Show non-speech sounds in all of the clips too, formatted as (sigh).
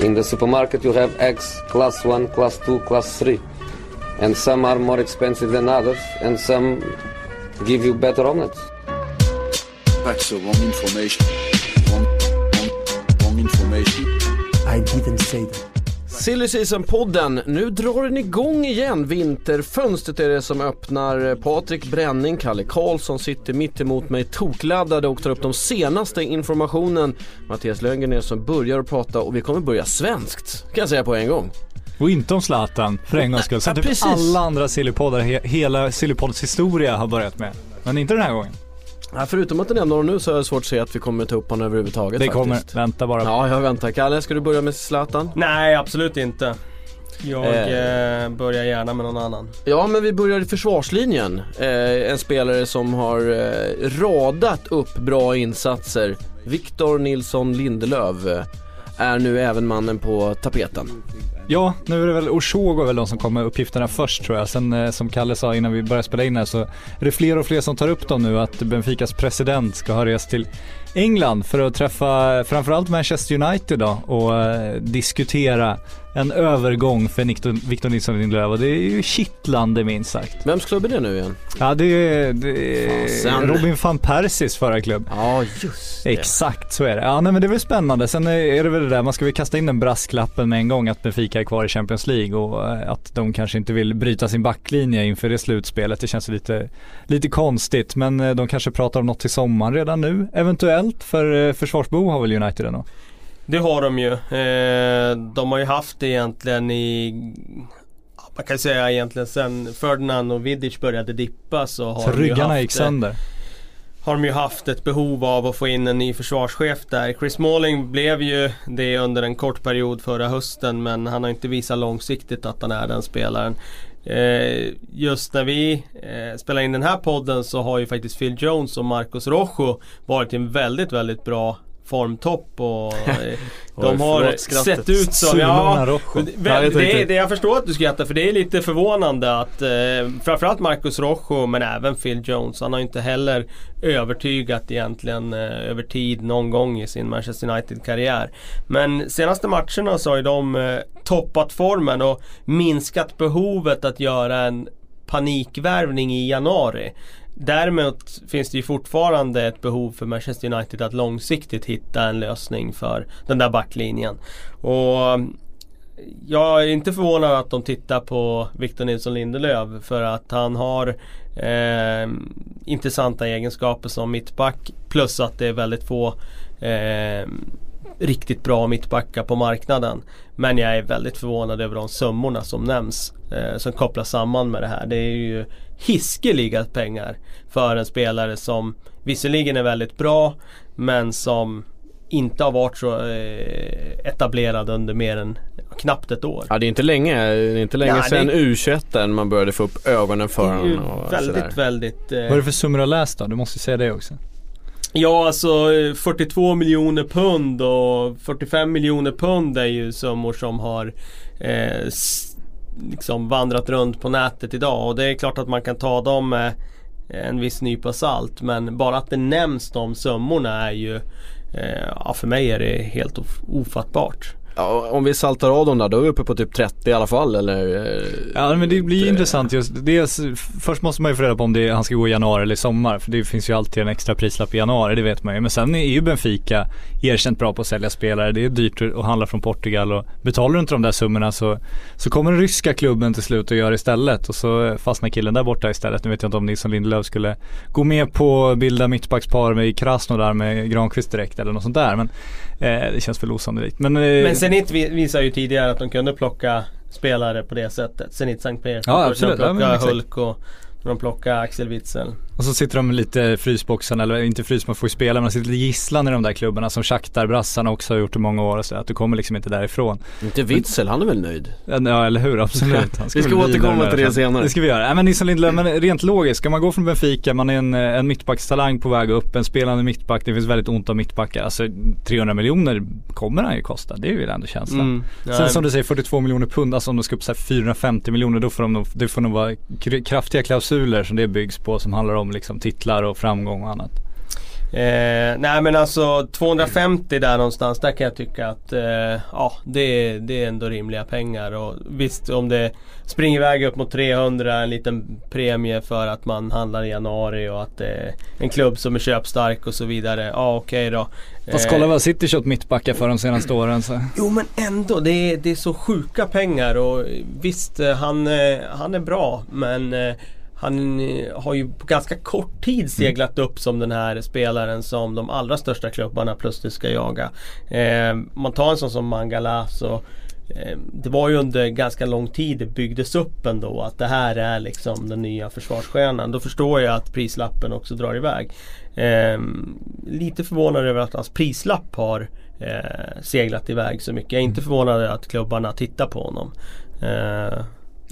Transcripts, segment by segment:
In the supermarket you have eggs class 1, class 2, class 3. And some are more expensive than others and some give you better omelets. That's the wrong information. Wrong, wrong, wrong information. I didn't say that. Silly Season-podden, nu drar den igång igen. Vinterfönstret är det som öppnar. Patrik Bränning, Kalle Karlsson sitter mitt emot mig tokladdade och tar upp de senaste informationen. Mattias Löfgren är som börjar att prata och vi kommer börja svenskt, kan jag säga på en gång. Och inte om Zlatan för en gångs skull. Som Ja, typ alla andra Sillypoddar, he hela Sillypoddens historia har börjat med. Men inte den här gången. Ja, förutom att du nämner honom nu så har jag svårt att se att vi kommer ta upp honom överhuvudtaget Det faktiskt. kommer, vänta bara. Ja, jag väntar. Kalle, ska du börja med Zlatan? Nej, absolut inte. Jag Eh. eh, börjar gärna med någon annan. Ja, men vi börjar i försvarslinjen. Eh, en spelare som har eh, radat upp bra insatser. Victor Nilsson Lindelöf eh, är nu även mannen på tapeten. Ja, nu är det väl Oshogo väl de som kommer med uppgifterna först tror jag. Sen eh, som Kalle sa innan vi började spela in här så är det fler och fler som tar upp dem nu att Benficas president ska ha rest till England för att träffa framförallt Manchester United då och eh, diskutera en övergång för Victor, Victor Nilsson Lindelöf och det är ju kittlande minst sagt. Vems klubb är det nu igen? Ja det är, det är Fasen. Robin van Persis förra klubb. Ja, just det. Exakt så är det. Ja nej, men det är väl spännande. Sen är det väl det där, man ska väl kasta in den brasklappen med en gång att Benfica är kvar i Champions League och eh, att de kanske inte vill bryta sin backlinje inför det slutspelet. Det känns lite, lite konstigt men eh, de kanske pratar om något till sommaren redan nu eventuellt för eh, försvarsbehov har väl United ändå. Det har de ju. Eh, de har ju haft det egentligen i man kan säga egentligen sen Ferdinand och Vidic började dippa så har Så de ju ryggarna haft gick sönder. har de ju haft ett behov av att få in en ny försvarschef där. Chris Smalling blev ju det under en kort period förra hösten men han har inte visat långsiktigt att han är den spelaren. Eh, just när vi eh, spelar in den här podden så har ju faktiskt Phil Jones och Marcos Rojo varit en väldigt, väldigt bra formtopp och (laughs) eh, de har sett ut som... Ja, jag det, det, det, jag förstår att du skrattar för det är lite förvånande att eh, framförallt Marcus Rojo men även Phil Jones. Han har inte heller övertygat egentligen eh, över tid någon gång i sin Manchester United-karriär. Men senaste matcherna så har ju de eh, toppat formen och minskat behovet att göra en panikvärvning i januari. Däremot finns det ju fortfarande ett behov för Manchester United att långsiktigt hitta en lösning för den där backlinjen. Och jag är inte förvånad att de tittar på Victor Nilsson Lindelöf för att han har eh, intressanta egenskaper som mittback plus att det är väldigt få eh, riktigt bra mittbackar på marknaden. Men jag är väldigt förvånad över de summorna som nämns eh, som kopplas samman med det här. Det är ju hiskeliga pengar för en spelare som visserligen är väldigt bra men som inte har varit så eh, etablerad under mer än knappt ett år. Ja, det är inte länge, det är inte länge Ja, sedan det- U21 man började få upp ögonen för honom och väldigt, sådär. väldigt... Eh, Vad är det för summor du har läst då? Du måste säga det också. Ja alltså eh, 42 miljoner pund och 45 miljoner pund är ju summor som har eh, liksom vandrat runt på nätet idag och det är klart att man kan ta dem med eh, en viss nypa salt men bara att det nämns de summorna är ju eh, Ja för mig är det helt of- ofattbart. Ja, om vi saltar av dem där, då är vi uppe på typ 30 i alla fall eller? eh, Ja men det blir ju det- intressant just, dels, först måste man ju få reda på om det, han ska gå i januari eller i sommar för det finns ju alltid en extra prislapp i januari, det vet man ju. Men sen är ju Benfica erkänt bra på att sälja spelare, det är dyrt att handla från Portugal och betalar du inte de där summorna så, så kommer den ryska klubben till slut att göra istället och så fastnar killen där borta istället. Nu vet jag inte om Nilsson Lindelöf skulle gå med på att bilda mittbackspar med Krasnodar med Granqvist direkt eller något sånt där men eh, det känns väl osannolikt. Men, eh, Men Zenit vi- visar ju tidigare att de kunde plocka spelare på det sättet. Zenit Sankt Petersburg. Ja, absolut. Ja, de plockade exakt. Hulk och de plockade Axel Witzel. Och så sitter de lite frysboxen, eller inte frys, man får ju spela, men de sitter lite gisslan i de där klubbarna som Shakhtar-brassarna också har gjort i många år och så, att du kommer liksom inte därifrån. Inte Witzel, han är väl nöjd? Ja eller hur, absolut. Han Vi ska väl återkomma till det senare. Det ska vi göra. Nej men Nilsson Lindelöf, men rent logiskt, ska man gå från Benfica, man är en, en mittbackstalang på väg upp, en spelande mittback, det finns väldigt ont om mittbackar. Alltså 300 miljoner kommer han ju kosta, det är ju ändå känslan. Mm. Sen Nej, som du säger 42 miljoner pund, alltså om de ska upp så här 450 miljoner då får de det får nog vara kr- kraftiga klausuler som det byggs på som handlar om liksom titlar och framgång och annat. Eh, nej men alltså 250 där någonstans, där kan jag tycka att eh, ja, det, det är ändå rimliga pengar. Och visst om det springer iväg upp mot 300, en liten premie för att man handlar i januari och att det är en klubb som är köpstark och så vidare. Ja okej okay då. Fast kolla vad City köpt mittbackar för de senaste åren. Så. Jo men ändå, det är, det är så sjuka pengar och visst eh, han, eh, han är bra men eh, han har ju på ganska kort tid seglat upp som den här spelaren som de allra största klubbarna plötsligt ska jaga. Eh, man tar en sån som Mangala så eh, det var ju under ganska lång tid det byggdes upp ändå att det här är liksom den nya försvarsstjärnan. Då förstår jag att prislappen också drar iväg. Eh, lite förvånad över att hans prislapp har eh, seglat iväg så mycket. Jag är inte förvånad över att klubbarna tittar på honom.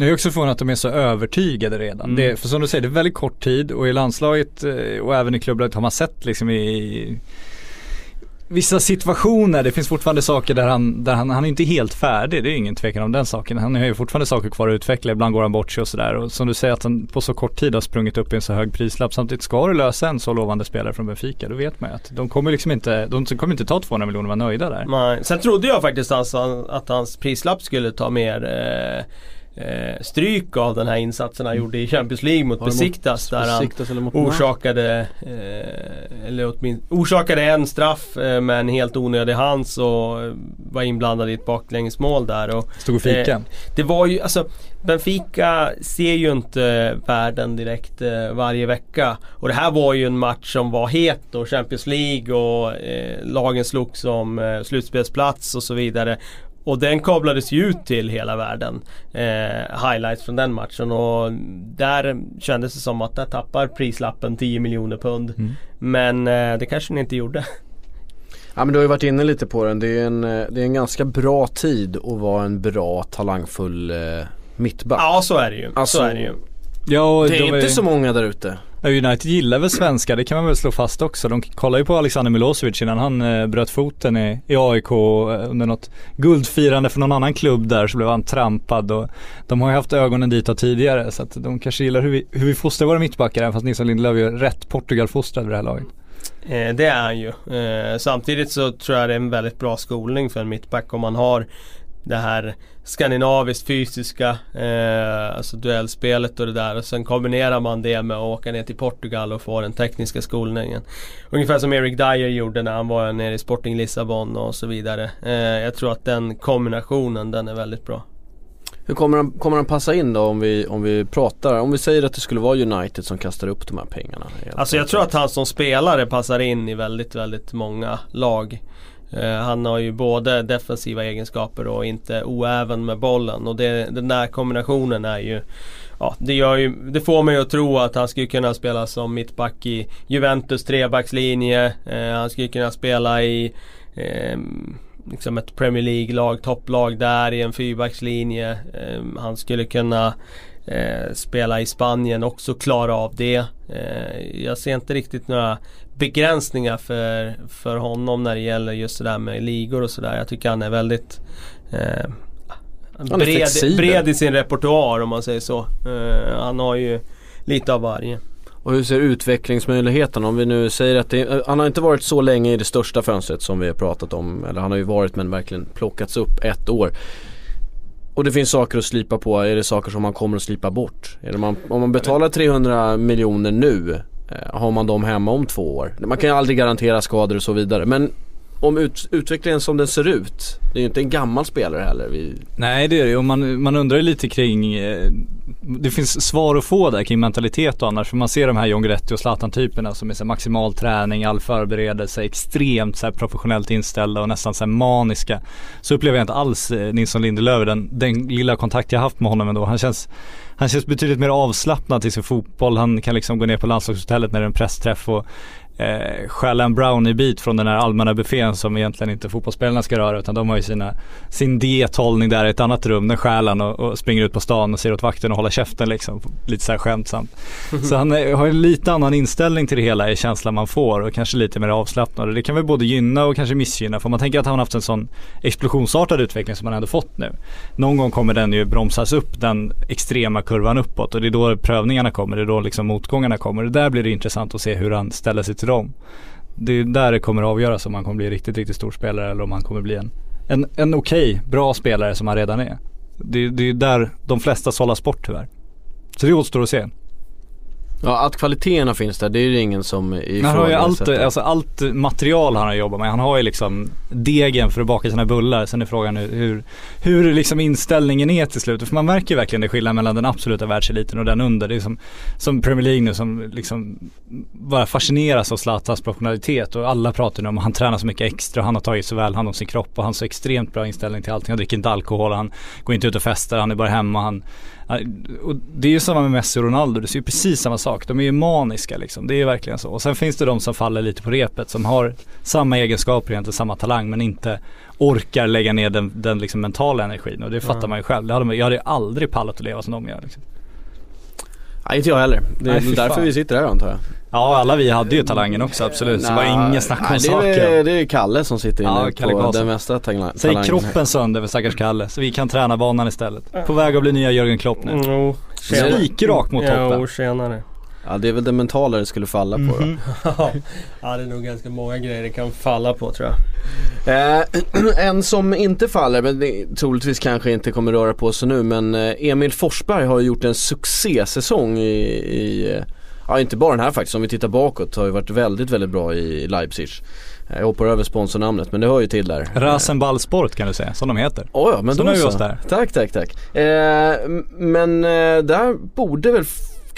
Jag är också förvånad att de är så övertygade redan. Mm. Det, för som du säger, det är väldigt kort tid och i landslaget eh, och även i klubblaget har man sett liksom i vissa situationer, det finns fortfarande saker där han, där han, han är inte helt färdig, det är ingen tvekan om den saken. Han har ju fortfarande saker kvar att utveckla, ibland går han bort sig och sådär. Och som du säger att han på så kort tid har sprungit upp i en så hög prislapp. Samtidigt ska du lösa en så lovande spelare från Benfica, då vet man ju att de kommer liksom inte, de kommer inte ta 200 miljoner och vara nöjda där. Nej, sen trodde jag faktiskt alltså att hans prislapp skulle ta mer eh eh, stryk av den här insatsen han gjorde i Champions League mot Besiktas där han orsakade, eh, eller åtminstone, orsakade en straff eh, med en helt onödig hands och var inblandad i ett baklängesmål där. Och, Stod och fika. Eh, det var ju, alltså Benfica ser ju inte världen direkt eh, varje vecka. Och det här var ju en match som var het och Champions League och eh, lagen slogs om eh, slutspelsplats och så vidare. Och den kablades ju ut till hela världen. Eh, highlights från den matchen och där kändes det som att där tappar prislappen 10 miljoner pund. Mm. Men eh, det kanske den inte gjorde. Ja men du har ju varit inne lite på den. Det är en, eh, det är en ganska bra tid att vara en bra talangfull eh, mittback. Ja så är det ju. Alltså, så är det ju. Ja, det är inte är... så många där ute. United gillar väl svenskar, det kan man väl slå fast också. De kollar ju på Alexander Milosevic innan han eh, bröt foten i, i AIK eh, under något guldfirande för någon annan klubb där så blev han trampad och de har ju haft ögonen dit tidigare så att de kanske gillar hur vi, hur vi fostrar våra mittbackar även fast Nilsson Lindelöf är rätt Portugal-fostrad vid det här laget. Eh, det är han ju. Eh, samtidigt så tror jag det är en väldigt bra skolning för en mittback om man har det här skandinaviskt fysiska, eh, alltså duellspelet och det där. Och sen kombinerar man det med att åka ner till Portugal och få den tekniska skolningen. Ungefär som Eric Dyer gjorde när han var nere i Sporting Lissabon och så vidare. Eh, jag tror att den kombinationen, den är väldigt bra. Hur kommer han, kommer han passa in då om vi, om vi pratar, om vi säger att det skulle vara United som kastar upp de här pengarna? Alltså jag tror att han som spelare passar in i väldigt, väldigt många lag. Eh, han har ju både defensiva egenskaper och inte oäven med bollen och det, den där kombinationen är ju Ja, det, gör ju, det får mig att tro att han skulle kunna spela som mittback i Juventus trebackslinje. Eh, han skulle kunna spela i eh, liksom ett Premier League-lag, topplag där i en fyrbackslinje. Eh, han skulle kunna eh, spela i Spanien också klara av det. Eh, jag ser inte riktigt några begränsningar för, för honom när det gäller just det där med ligor och sådär. Jag tycker han är väldigt eh, bred, bred, i sin repertoar om man säger så. Eh, han har ju lite av varje. Och hur ser utvecklingsmöjligheterna om vi nu säger att det, han har inte varit så länge i det största fönstret som vi har pratat om. Eller han har ju varit men verkligen plockats upp ett år. Och det finns saker att slipa på. Är det saker som man kommer att slipa bort? Är man, om man betalar 300 miljoner nu Eh, Eh, har man dem hemma om två år? Man kan ju aldrig garantera skador och så vidare men om ut, utvecklingen som den ser ut, det är ju inte en gammal spelare heller. Vi... Nej det är det och man, man undrar ju lite kring, eh, det finns svar att få där kring mentalitet och annars. För man ser de här John Guidetti och Zlatan-typerna som är så maximal träning, all förberedelse, extremt så professionellt inställda och nästan så maniska. Så upplever jag inte alls eh, Nilsson Lindelöf, den, den lilla kontakt jag haft med honom ändå. Han känns han känns betydligt mer avslappnad till sin fotboll. Han kan liksom gå ner på landslagshotellet när det är en pressträff och eh, stjäla en brownie-bit från den här allmänna buffén som egentligen inte fotbollsspelarna ska röra utan de har ju sina, sin diethållning där i ett annat rum, den stjäl han och, och, springer ut på stan och ser åt vakten och håller käften liksom. Lite så här skämtsamt. Så han är, har en lite annan inställning till det hela i känslan man får och kanske lite mer avslappnad. Det kan väl både gynna och kanske missgynna för man tänker att han har haft en sån explosionsartad utveckling som han ändå fått nu. Någon gång kommer den ju bromsas upp, den extrema kurvan uppåt och det är då prövningarna kommer, det är då liksom motgångarna kommer. Och där blir det intressant att se hur han ställer sig till dem. Det är där det kommer att avgöras om han kommer bli riktigt, riktigt stor spelare eller om han kommer bli en, en, en okej, bra spelare som han redan är. Det, det är där de flesta sållas bort tyvärr. Så det återstår att se. Ja att kvaliteterna finns där det är det ingen som Han har ju allt, ifrågasätter. alltså allt material han har jobbat med. Han har ju liksom degen för att baka sina bullar. Sen är frågan hur, hur, liksom inställningen är till slut. För man märker verkligen det skillnaden mellan den absoluta världseliten och den under. Det är som, som Premier League nu som liksom bara fascineras av Zlatans professionalitet och alla pratar nu om att han tränar så mycket extra. Han har tagit så väl hand om sin kropp och han har så extremt bra inställning till allting. Han dricker inte alkohol, han går inte ut och festar, han är bara hemma. Han, och det är ju samma med Messi och Ronaldo, det är ju precis samma sak. De är ju maniska liksom, det är verkligen så. Och sen finns det de som faller lite på repet som har samma egenskaper, egentligen samma talang men inte orkar lägga ner den, den liksom mentala energin. Och det fattar Mm. man ju själv. Det hade, jag hade aldrig pallat att leva som de gör. Liksom. Nej inte jag heller. Det är Nej, därför fan. vi sitter här antar jag. Ja alla vi hade ju talangen också absolut. Så det var inget snack om nej, det saken. är, det är Kalle som sitter inne Ja, Kalle på Karlsson. den mesta talangen. kroppen sönder för stackars Kalle. Så vi kan träna banan istället. På väg att bli nya Jörgen Klopp nu. Jo, Spikrak mot toppen. Jo, tjänare. Ja det är väl det mentala det skulle falla på då. Mhm. (laughs) ja, det är nog ganska många grejer det kan falla på tror jag. Eh, (clears throat) en som inte faller, men det, troligtvis kanske inte kommer röra på sig nu men eh, Emil Forsberg har gjort en succésäsong i, i eh, ja inte bara den här faktiskt, om vi tittar bakåt har ju varit väldigt väldigt bra i Leipzig. Jag hoppar över sponsornamnet men det hör ju till där. Rasenballsport kan du säga, som de heter. Oh ja, men Så då så. oss där. Tack, tack, tack. Eh, men eh, där borde väl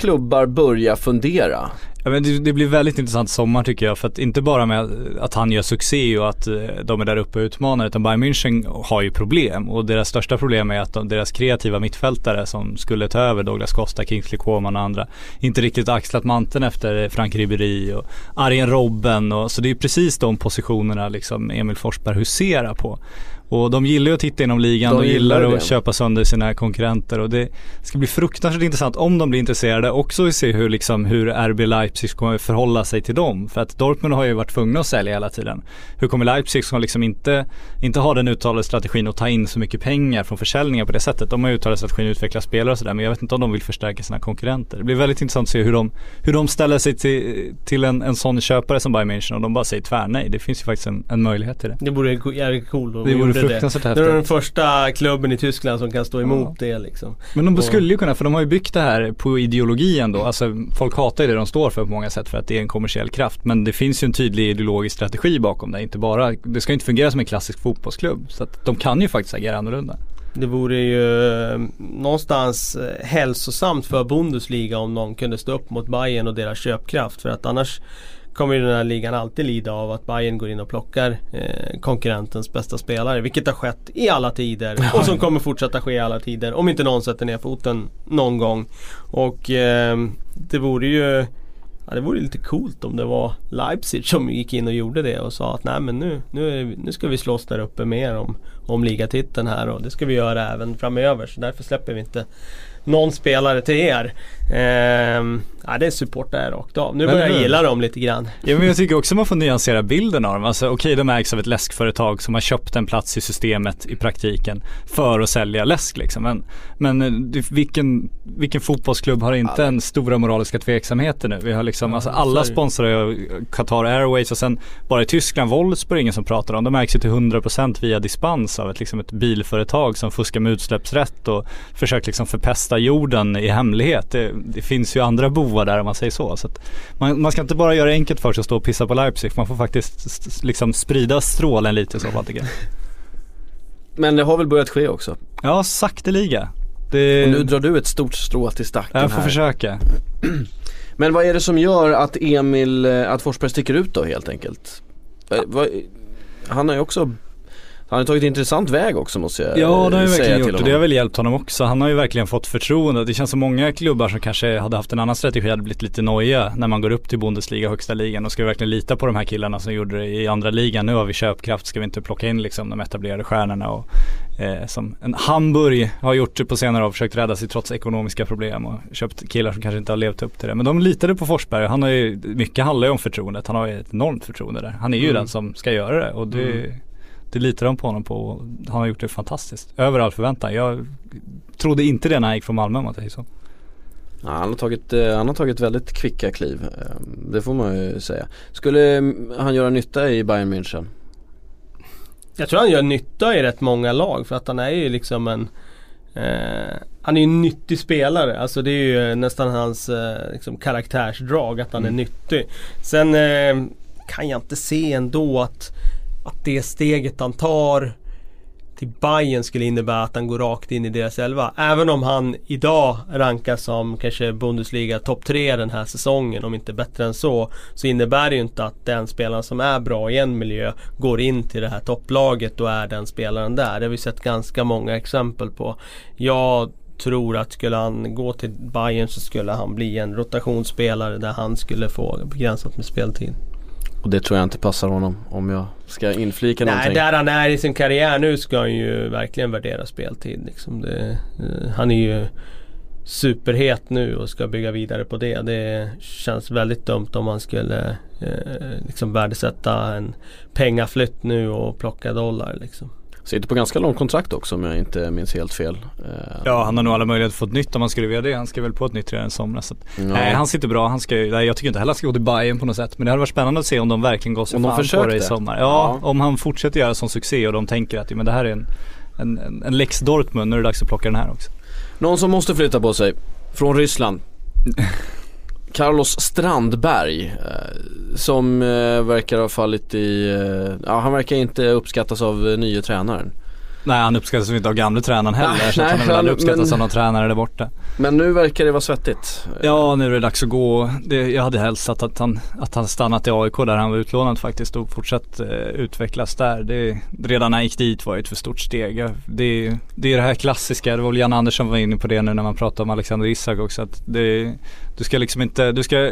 klubbar börja fundera. Ja, men det, det blir väldigt intressant sommar tycker jag. För att inte bara med att han gör succé och att eh, de är där uppe och utmanar. Utan Bayern München har ju problem. Och deras största problem är att de, deras kreativa mittfältare som skulle ta över Douglas Costa, Kingsley Coman och andra. Inte riktigt axlat manteln efter Frank Ribéry och Arjen Robben. Och, så det är precis de positionerna liksom Emil Forsberg huserar på. Och de gillar ju att titta inom ligan, De de, gillar gillar att köpa sönder sina konkurrenter och det ska bli fruktansvärt intressant om de blir intresserade också att se hur, liksom, hur RB Leipzig kommer förhålla sig till dem. För att Dortmund har ju varit tvungna att sälja hela tiden. Hur kommer Leipzig som liksom inte, inte har den uttalade strategin att ta in så mycket pengar från försäljningar på det sättet. De har ju uttalat strategin att utveckla spelare och sådär men jag vet inte om de vill förstärka sina konkurrenter. Det blir väldigt intressant att se hur de, hur de ställer sig till, till en, en sån köpare som Bayern München och de bara säger tvärnej. Det finns ju faktiskt en, en möjlighet till det. Det vore jävligt coolt Det vore gjorde det. häftigt. Det är den första klubben i Tyskland som kan stå emot det liksom. Men de Och- skulle ju kunna, för de har ju byggt det här på ideologi ändå. Alltså folk hatar ju det de står för på många sätt för att det är en kommersiell kraft. Men det finns ju en tydlig ideologisk strategi bakom det. Inte bara, det ska inte fungera som en klassisk fotbollsklubb. Så att de kan ju faktiskt agera annorlunda. Det vore ju eh, någonstans eh, hälsosamt för Bundesliga om någon kunde stå upp mot Bayern och deras köpkraft. För att annars kommer ju den här ligan alltid lida av att Bayern går in och plockar eh, konkurrentens bästa spelare. Vilket har skett i alla tider och som kommer fortsätta ske i alla tider. Om inte någon sätter ner foten någon gång. Och eh, det vore ju Ja, det vore lite coolt om det var Leipzig som gick in och gjorde det och sa att nej men nu, nu, nu ska vi slåss där uppe mer om, om ligatiteln här och det ska vi göra även framöver så därför släpper vi inte någon spelare till er. Ehm, ja, det är support där rakt av. Nu Men börjar jag gilla dem lite grann. Ja men jag tycker (laughs) också man får nyansera bilden av dem. Alltså okej de ägs av ett läskföretag som har köpt en plats i systemet i praktiken för att sälja läsk liksom. Men, men eh, vilken, vilken fotbollsklubb har inte en stora moraliska tveksamheter nu? Vi har liksom, alltså alla sponsrar ju Qatar Airways och sen bara i Tyskland, Wolfsburg ingen som pratar om. De ägs ju till 100% via dispens av ett, liksom ett bilföretag som fuskar med utsläppsrätt och försöker liksom förpesta jorden i hemlighet. Det, det finns ju andra bovar där om man säger så. så man, man ska inte bara göra det enkelt för sig att stå och pissa på Leipzig. Man får faktiskt liksom sprida strålen lite i så fall tycker jag. Men det har väl börjat ske också. Ja, sakteliga. Det, Och nu drar du ett stort strå till stacken jag får här. försöka. (clears throat) Men vad är det som gör att Emil, eh, att Forsberg sticker ut då helt enkelt? Eh, Han har ju också, han har tagit intressant väg också måste jag Ja det har säga verkligen gjort och det har väl hjälpt honom också. Han har ju verkligen fått förtroende. Det känns som många klubbar som kanske hade haft en annan strategi hade blivit lite nojiga när man går upp till Bundesliga, högsta ligan och ska vi verkligen lita på de här killarna som gjorde det i andra ligan. Nu har vi köpkraft, ska vi inte plocka in liksom de etablerade stjärnorna och eh, som en Hamburg har gjort det på senare år, försökt rädda sig trots ekonomiska problem och köpt killar som kanske inte har levt upp till det. Men de litade på Forsberg han har ju, mycket handlar ju om förtroendet. Han har ju ett enormt förtroende där. Han är ju Mm. den som ska göra det och det Mm. Det litar de på honom på och han har gjort det fantastiskt. Över all förväntan. Jag trodde inte det när han gick från Malmö om man säger så. Ja, han, har tagit, eh, han har tagit väldigt kvicka kliv. eh, Det får man ju säga. Skulle mm, han göra nytta i Bayern München? Jag tror han gör nytta i rätt många lag för att han är ju liksom en eh, Han är ju en nyttig spelare. Alltså det är ju nästan hans eh, liksom karaktärsdrag att han är nyttig. Sen eh, kan jag inte se ändå att, att det steget han tar till Bayern skulle innebära att han går rakt in i deras elva. Även om han idag rankas som kanske Bundesliga topp 3 den här säsongen, om inte bättre än så. Så innebär det ju inte att den spelaren som är bra i en miljö går in till det här topplaget och är den spelaren där. Det har vi sett ganska många exempel på. Jag tror att skulle han gå till Bayern så skulle han bli en rotationsspelare där han skulle få begränsat med speltid. Och det tror jag inte passar honom om jag ska inflika Nej, någonting. där han är i sin karriär nu ska han ju verkligen värdera speltid. Liksom det, eh, han är ju superhet nu och ska bygga vidare på det. Det känns väldigt dumt om man skulle eh, liksom värdesätta en pengaflytt nu och plocka dollar liksom. Sitter på ganska långt kontrakt också om jag inte minns helt fel. Eh, Ja han har nog alla möjligheter att få ett nytt om han skulle vilja det. Han skrev väl på ett nytt redan i somras. Ja. Nej han sitter bra. Han ska, nej, jag tycker inte heller han ska gå till Bayern på något sätt. Men det hade varit spännande att se om de verkligen går sig Om de fan på det i sommar. Ja, Ja. om han fortsätter göra sån succé och de tänker att men det här är en, en, en, en lex Dortmund. Nu är det dags att plocka den här också. Någon som måste flytta på sig. Från Ryssland. Carlos Strandberg. Eh, som eh, verkar ha fallit i, eh, ja han verkar inte uppskattas av eh, nya tränaren. Nej han uppskattas inte av gamla tränaren heller. Nej, så att nej, han är väl uppskattas av någon tränare där borta. Men nu verkar det vara svettigt. Ja nu är det dags att gå. Det, jag hade hälsat att han, att han stannat i AIK där han var utlånad faktiskt och fortsatt eh, utvecklas där. Det, redan när han gick dit var det ett för stort steg. Det, det är det här klassiska, det var väl Jan Andersson var inne på det nu när man pratade om Alexander Isak också. Att det, du ska liksom inte, du ska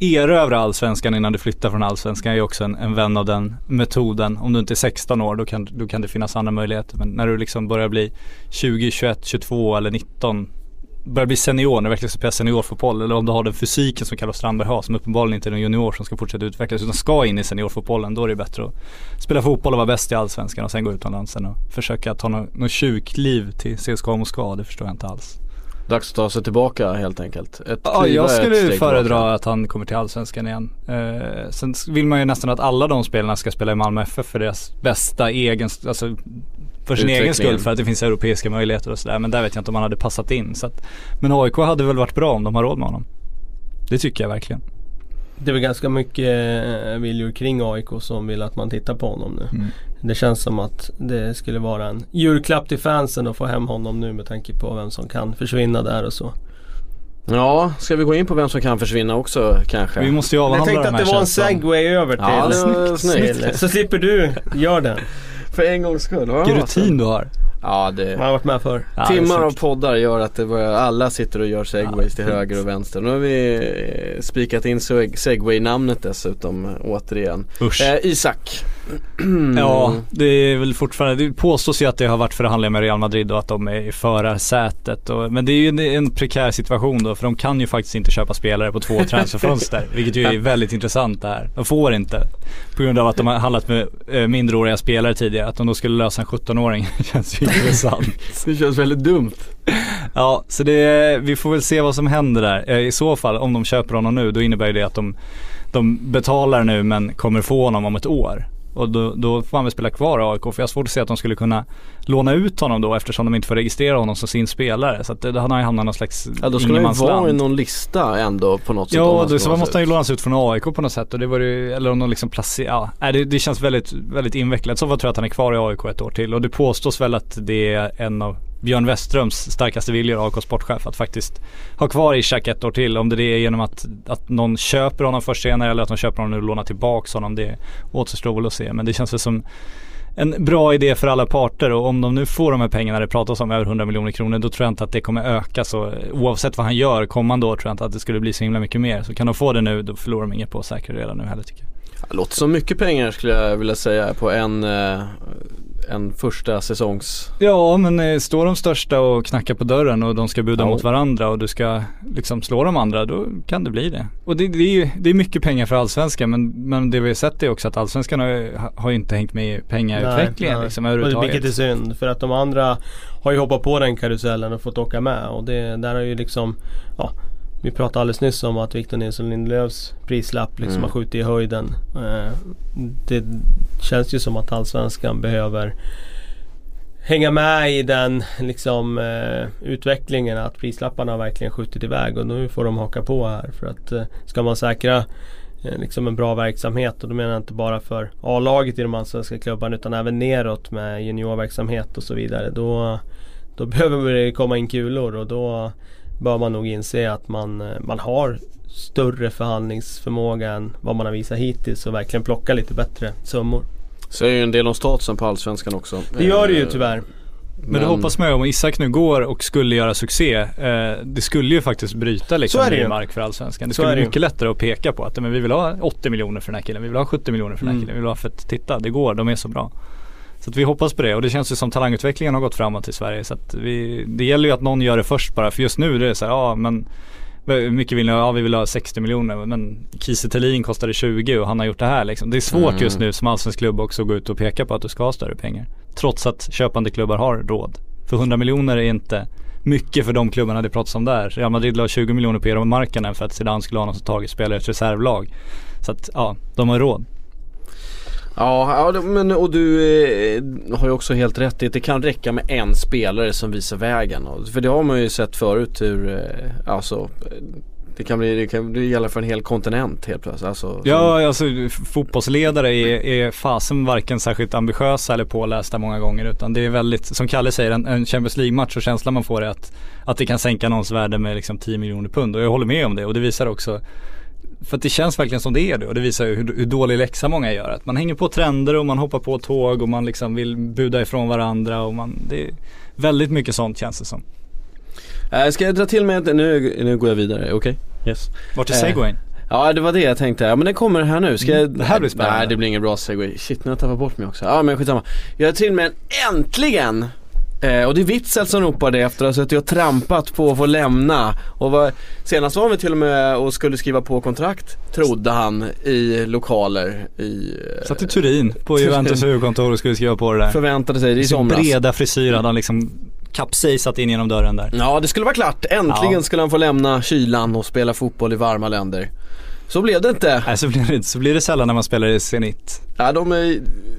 erövra allsvenskan innan du flyttar från allsvenskan. Jag är också en, en vän av den metoden. Om du inte är 16 år då kan, då kan det finnas andra möjligheter. Men när du liksom börjar bli 20, 21, 22 eller 19 börjar bli senior, när du verkligen ska spela seniorfotboll eller om du har den fysiken som Carlos Strandberg har som uppenbarligen inte är en junior som ska fortsätta utvecklas utan ska in i seniorfotbollen då är det bättre att spela fotboll och vara bäst i Allsvenskan och sen gå utomlands sen och försöka ta något, något tjukliv till CSKA Moskva, det förstår jag inte alls. Dags att ta sig tillbaka helt enkelt. Ett Ja, jag skulle föredra tillbaka. att han kommer till Allsvenskan igen. Eh, sen vill man ju nästan att alla de spelarna ska spela i Malmö FF för deras bästa egen, alltså för sin egen skull för att det finns europeiska möjligheter och sådär. Men där vet jag inte om han hade passat in. Så att, men AIK hade väl varit bra om de har råd med honom. Det tycker jag verkligen. Det är väl ganska mycket eh, viljor kring AIK som vill att man tittar på honom nu. Mm. Det känns som att det skulle vara en julklapp till fansen att få hem honom nu med tanke på vem som kan försvinna där och så. Ja, ska vi gå in på vem som kan försvinna också kanske? Vi måste ju Jag avhandla tänkte de att det var en segway över till, Ja, det var snyggt. till (laughs) så slipper du göra den. För en gångs skull. Vilken rutin du har. Ja, det... Man har varit med för. Ja, Timmar av snyggt. poddar gör att det börjar, alla sitter och gör segways Ja, till fint. höger och vänster. Nu har vi eh, spikat in seg- segway-namnet dessutom återigen. Usch. Eh, Isak. Ja, det är väl fortfarande, det påstås ju att det har varit förhandlingar med Real Madrid och att de är i förarsätet. Och, men det är ju en, en prekär situation då, för de kan ju faktiskt inte köpa spelare på två (laughs) transferfönster. vilket ju är väldigt intressant det här. De får inte. På grund av att de har handlat med eh, mindreåriga spelare tidigare. Att de då skulle lösa en 17-åring (laughs) känns ju intressant. Det känns väldigt dumt. Ja, så det, vi får väl se vad som händer där. Eh, I så fall, om de köper honom nu, då innebär det att de, de betalar nu men kommer få honom om ett år. Och då, då får han väl spela kvar i AIK, för jag har svårt att se att de skulle kunna låna ut honom då eftersom de inte får registrera honom som sin spelare. Så att det, då hade han ju hamnat i någon slags Ja då skulle han ju vara i någon lista ändå på något sätt. Ja, då, så måste han ju lånas ut från AIK på något sätt och det var ju, eller om de liksom placerar, ja, det, det känns väldigt, väldigt invecklat. Så fall tror jag att han är kvar i AIK ett år till och det påstås väl att det är en av Björn Weströms starkaste viljor, AIK sportchef, att faktiskt ha kvar Ishak ett år till. Om det är genom att, att någon köper honom först senare eller att de köper honom nu och lånar tillbaks honom, det återstår väl att se. Men det känns väl som en bra idé för alla parter och om de nu får de här pengarna det pratas om över 100 miljoner kronor då tror jag inte att det kommer öka så oavsett vad han gör kommande år tror jag inte att det skulle bli så himla mycket mer. Så kan de få det nu då förlorar de inget på att säkra det redan nu heller tycker jag. Det låter som mycket pengar skulle jag vilja säga på en, eh, en första säsongs... Ja men eh, står de största och knackar på dörren och de ska buda Ja. mot varandra och du ska liksom slå de andra då kan det bli det. Och det, det, är, ju, det är mycket pengar för allsvenskan men, men det vi har sett är också att allsvenskan har, har ju inte hängt med i pengautvecklingen Nej, liksom nej. Överhuvudtaget. Vilket är synd för att de andra har ju hoppat på den karusellen och fått åka med och det där har ju liksom Ja Vi pratade alldeles nyss om att Victor Nilsson Lindelöfs prislapp liksom Mm. har skjutit i höjden Eh, Det känns ju som att Allsvenskan behöver Hänga med i den liksom eh, utvecklingen att prislapparna har verkligen skjutit iväg och nu får de haka på här för att eh, ska man säkra eh, liksom en bra verksamhet och då menar jag inte bara för A-laget i de allsvenska klubbarna utan även neråt med juniorverksamhet och så vidare. Då, då (laughs) behöver det komma in kulor och då bör man nog inse att man, eh, man har större förhandlingsförmåga än vad man har visat hittills och verkligen plocka lite bättre summor. Säger ju en del om statusen på Allsvenskan också. Det gör det ju Eh, tyvärr. Men det hoppas man ju om Isak nu går och skulle göra succé. Eh, det skulle ju faktiskt bryta liksom ny mark för Allsvenskan. Det Så skulle är bli mycket lättare att peka på att men vi vill ha 80 miljoner för den här killen. Vi vill ha 70 miljoner för den här Mm. killen. Vi vill ha för att titta, det går, de är så bra. Så vi hoppas på det och det känns ju som talangutvecklingen har gått framåt i Sverige. Så vi, det gäller ju att någon gör det först bara. För just nu är det så här, ja men hur mycket vill ni ha? Ja vi vill ha 60 miljoner men Kiese Thelin kostade 20 och han har gjort det här liksom. Det är svårt Mm. just nu som allsvensk klubb också att gå ut och peka på att du ska ha större pengar. Trots att köpande klubbar har råd. För 100 miljoner är inte mycket för de klubbarna det pratas om där. Real Madrid la 20 miljoner på Eero Markkanen för att Zidane skulle ha någon som tagit spelare i ett reservlag. Så att ja, de har råd. Ja, ja men och du eh, har ju också helt rätt i att det kan räcka med en spelare som visar vägen. Och, för det har man ju sett förut hur, eh, alltså det kan bli, det kan bli gälla för en hel kontinent helt plötsligt. Alltså, Ja, alltså fotbollsledare är, är fasen varken särskilt ambitiösa eller pålästa många gånger utan det är väldigt, som Kalle säger, en, en Champions League-match och känslan man får är att, att det kan sänka någons värde med liksom 10 miljoner pund och jag håller med om det och det visar också för att det känns verkligen som det är det och det visar ju hur, hur dålig läxa många gör. Att man hänger på trender och man hoppar på tåg och man liksom vill buda ifrån varandra och man, det är väldigt mycket sånt känns det som. Eh, ska jag dra till med, nu, nu går jag vidare, okej? Yes. Vart är Eh, segwayn? Ja det var det jag tänkte, ja men den kommer här nu. Ska jag... Mm, det här blir spännande. Nej det blir ingen bra segway. Shit nu har jag tappat bort mig också. Ja men skitsamma. Jag drar till med en äntligen! Eh, och det är Witzel som ropar det efter att ha suttit och trampat på att få lämna. Och var, senast var vi till och med och skulle skriva på kontrakt, trodde han, i lokaler i... eh, Satt i Turin på Juventus huvudkontor och skulle skriva på det där. Förväntade sig det i somras. breda frisyr hade han liksom kapsejsat in genom dörren där. Ja det skulle vara klart, äntligen Ja. skulle han få lämna kylan och spela fotboll i varma länder. Så blev det inte. Nej så blir det så blir det sällan när man spelar i Zenit. Ja de eh,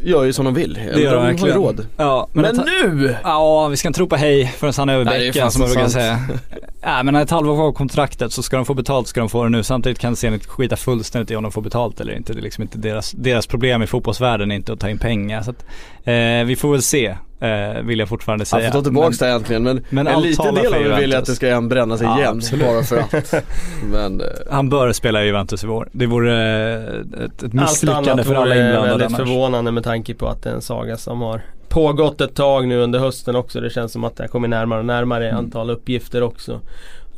gör ju som de vill. Det gör de de har verkligen. råd. Ja, Men, att, nu! Ja, vi ska inte tro på hej förrän han är över Nej, är bäcken som man brukar säga. (laughs) Nej men när ett halvår kvar kontraktet så ska de få betalt ska de få det nu. Samtidigt kan Zenit skita fullständigt i om de får betalt eller inte. Det är liksom inte deras, deras problem i fotbollsvärlden är inte att ta in pengar. Så att, eh, vi får väl se, eh, vill jag fortfarande säga. Jag får ta tillbaks Men- det äntligen men, men en liten del av mig vill Juventus. att det ska bränna sig Ja, igen (laughs) absolut. bara för att. Men eh, Han bör spela i Juventus i vår. Det vore eh, ett, ett misslyckande för alla vore väldigt annars. förvånande med tanke på att det är en saga som har pågått ett tag nu under hösten också. Det känns som att det har kommit närmare och närmare i Mm. antal uppgifter också.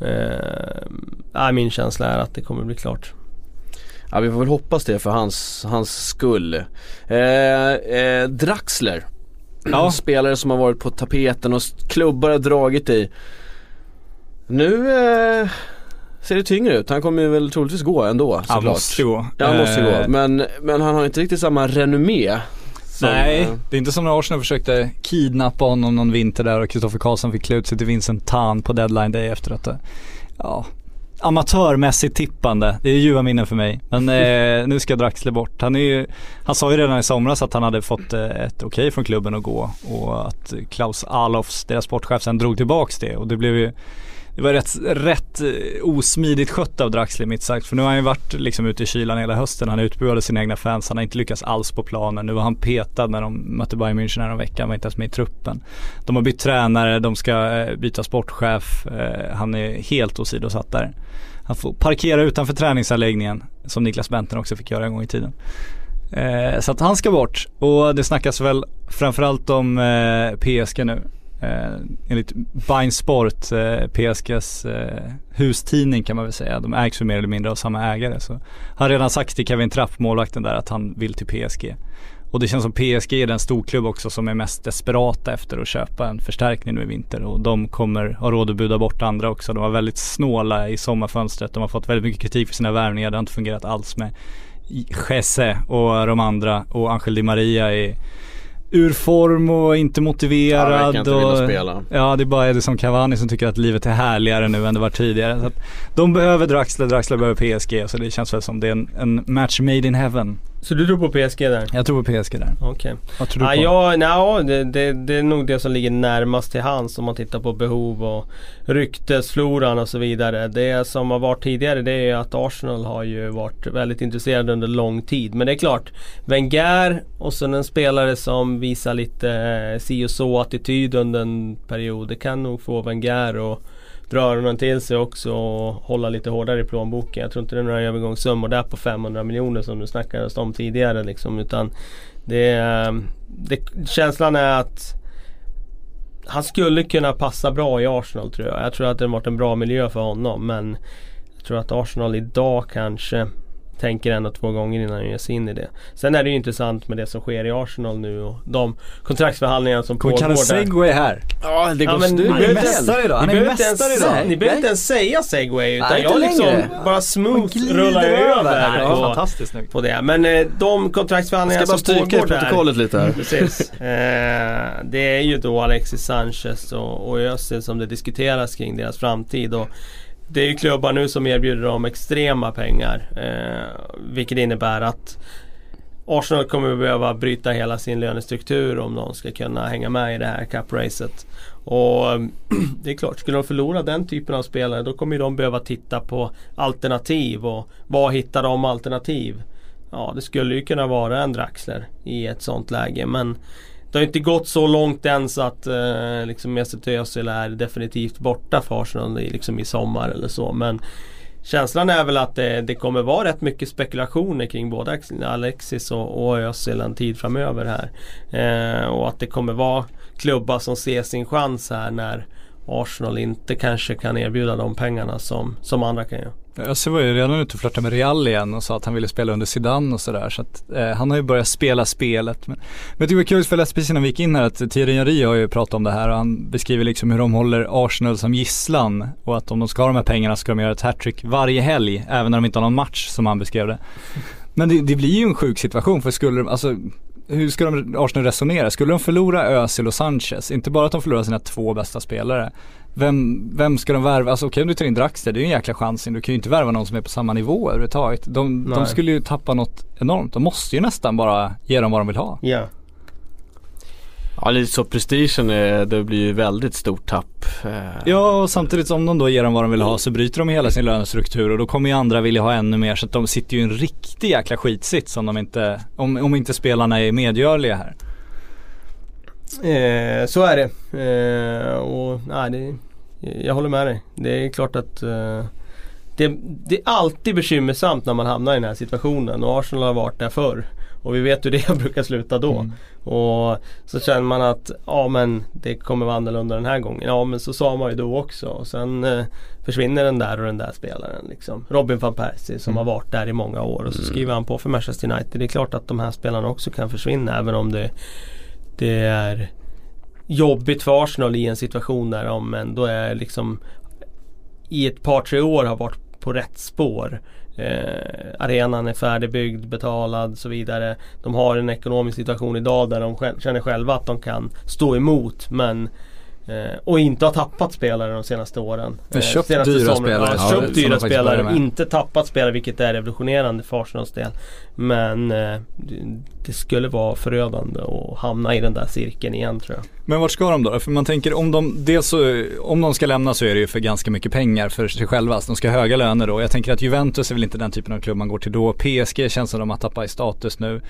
Eh, min känsla är att det kommer bli klart. ja, vi får väl hoppas det för hans, hans skull. Eh, eh, Draxler. Ja. Spelare som har varit på tapeten och klubbar har dragit i. Nu eh, ser det tyngre ut. Han kommer väl troligtvis gå ändå Han såklart. måste ju gå. Ja han måste ju Eh, gå. Men, men han har inte riktigt samma renommé. som, Nej, eh, det är inte som när Arsenal försökte kidnappa honom någon vinter där och Kristoffer Karlsson fick klä ut sig till Vincent Tan på deadline day efter att, ja, amatörmässigt tippande. Det är ljuva minnen för mig. Men eh, (laughs) nu ska Draxler bort. Han är ju, han sa ju redan i somras att han hade fått eh, ett okej från klubben att gå och att Klaus Alofs, deras sportchef, sen drog tillbaks det och det blev ju det var rätt, rätt eh, osmidigt skött av Draxler mitt sagt. För nu har han ju varit liksom ute i kylan hela hösten. Han utbuade sina egna fans. Han har inte lyckats alls på planen. Nu var han petad när de mötte Bayern München här. Han var inte ens med i truppen. De har bytt tränare, de ska eh, byta sportchef. Eh, han är helt åsidosatt där. Han får parkera utanför träningsanläggningen. Som Niklas Benten också fick göra en gång i tiden. Eh, så att han ska bort. Och det snackas väl framförallt om eh, PSG nu. Eh, enligt Bain Sport, eh, PSGs eh, hustidning kan man väl säga. De ägs ju mer eller mindre av samma ägare. Så han har redan sagt till Kevin Trapp, målvakten där, att han vill till PSG. Och det känns som PSG är den storklubb också som är mest desperata efter att köpa en förstärkning nu i vinter och de kommer ha råd att buda bort andra också. De var väldigt snåla i sommarfönstret. De har fått väldigt mycket kritik för sina värvningar. Det har inte fungerat alls med Jesse och de andra och Angel Di Maria är ur form och inte motiverad. Ja, inte och, spela. Ja det är bara Edison Cavani som tycker att livet är härligare nu än det var tidigare. Så de behöver Draxler, Draxler behöver PSG så det känns väl som det är en, en match made in heaven. Så du tror på PSG där? Jag tror på PSG där. Okej. Vad tror du Ja, på? ja, nja, det, det, det är nog det som ligger närmast till hands om man tittar på behov och ryktesfloran och så vidare. Det som har varit tidigare det är att Arsenal har ju varit väldigt intresserade under lång tid. Men det är klart, Wenger och sen en spelare som visar lite eh, si och så attityd under en period. Det kan nog få Wenger att dra öronen till sig också och hålla lite hårdare i plånboken. Jag tror inte det är några övergångssummor där på 500 miljoner som du snackade om tidigare liksom. Utan det, det, känslan är att han skulle kunna passa bra i Arsenal tror jag. Jag tror att det har varit en bra miljö för honom. Men jag tror att Arsenal idag kanske tänker en och två gånger innan de ger sig in i det. Sen är det ju intressant med det som sker i Arsenal nu och de kontraktsförhandlingar som pågår där. Segway här? Ja, det Ja, går men styr. ni Han är mästare idag, Ni han är behöver inte mästare ens, idag. Ni behöver inte ens säga segway utan Nej, jag liksom längre. bara smooth rullar över Nej, på, fantastiskt snyggt. på det. Men eh, de kontraktsförhandlingar ska bara som stryka i pågår där protokollet lite här. (laughs) Precis. Eh, det är ju då Alexis Sanchez och, och Özil som det diskuteras kring deras framtid. Och det är ju klubbar nu som erbjuder dem extrema pengar. Eh, vilket innebär att Arsenal kommer behöva bryta hela sin lönestruktur om de ska kunna hänga med i det här cup-racet. Och (clears throat) det är klart, skulle de förlora den typen av spelare då kommer de behöva titta på alternativ och var hittar de alternativ? Ja, det skulle ju kunna vara en Draxler i ett sånt läge men det har inte gått så långt än så att eh, liksom Mesut Özil är definitivt borta för Arsenal i, liksom i sommar eller så. Men känslan är väl att det, det kommer vara rätt mycket spekulationer kring både Alexis och, och Özil en tid framöver här. Eh, och att det kommer vara klubbar som ser sin chans här när Arsenal inte kanske kan erbjuda de pengarna som, som andra kan göra. Öse var ju redan ute och flörtade med Real igen och sa att han ville spela under Zidane och sådär. Så att eh, han har ju börjat spela spelet. Men, men jag tycker det var kul för jag läste precis innan vi gick in här att Thierry Henry har ju pratat om det här och han beskriver liksom hur de håller Arsenal som gisslan och att om de ska ha de här pengarna ska de göra ett hattrick varje helg även när de inte har någon match som han beskrev det. Men det, det blir ju en sjuk situation för skulle de, alltså hur ska de, Arsenal resonera? Skulle de förlora Özil och Sanchez, inte bara att de förlorar sina två bästa spelare. Vem, vem ska de värva? Alltså okej om du tar in Draxler, det är ju en jäkla chansning. Du kan ju inte värva någon som är på samma nivå överhuvudtaget. De, de skulle ju tappa något enormt. De måste ju nästan bara ge dem vad de vill ha. Ja. Ja, lite så prestigen är, det blir ju väldigt stort tapp. Eh, Ja och samtidigt som de då ger dem vad de vill ha så bryter de hela sin lönestruktur och då kommer ju andra vilja ha ännu mer så att de sitter ju i en riktig jäkla skitsits om de inte, om, om inte spelarna är medgörliga här. Eh, så är det. Eh, och nej, det. Jag håller med dig. Det är klart att eh, det, det är alltid bekymmersamt när man hamnar i den här situationen och Arsenal har varit där förr. Och vi vet hur det (laughs) brukar sluta då. Mm. Och så känner man att ja men det kommer vara annorlunda den här gången. Ja men så sa man ju då också. Och sen eh, försvinner den där och den där spelaren. Liksom. Robin van Persie som har varit där i många år och så skriver han på för Manchester United. Det är klart att de här spelarna också kan försvinna även om det, det är jobbigt för Arsenal i en situation där de ändå är liksom i ett par tre år har varit på rätt spår. Eh, arenan är färdigbyggd, betalad och så vidare. De har en ekonomisk situation idag där de själv, känner själva att de kan stå emot men eh, och inte har tappat spelare de senaste åren. Eh, Men köpt senaste dyra sommaren. spelare. Ja, köpt dyra spelare, med. inte tappat spelare vilket är revolutionerande för Arsenals del. Men eh, det- det skulle vara förödande att hamna i den där cirkeln igen tror jag. Men vart ska de då? För man tänker om de, dels så, om de ska lämna så är det ju för ganska mycket pengar för sig själva. Så de ska ha höga löner då. Jag tänker att Juventus är väl inte den typen av klubb man går till då. PSG känns som de har tappat i status nu.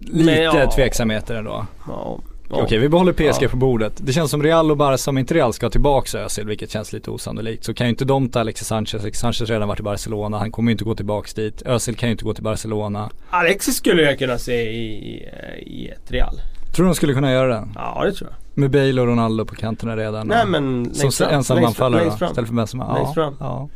Lite Men ja. tveksamheter ändå. Ja, Okej vi behåller PSG Ja. på bordet. Det känns som Real och Barca, om inte Real ska tillbaka Özil, vilket känns lite osannolikt, så kan ju inte de ta Alexis Sanchez. Alexis Sanchez har redan varit i Barcelona, han kommer ju inte gå tillbaks dit. Özil kan ju inte gå till Barcelona. Alexis skulle jag kunna se i, i ett Real. Tror du de skulle kunna göra det? Ja det tror jag. Med Bale och Ronaldo på kanterna redan? Nej men Som fram. ensam anfallare då, istället för Benzema? Längst Ja, fram. ja.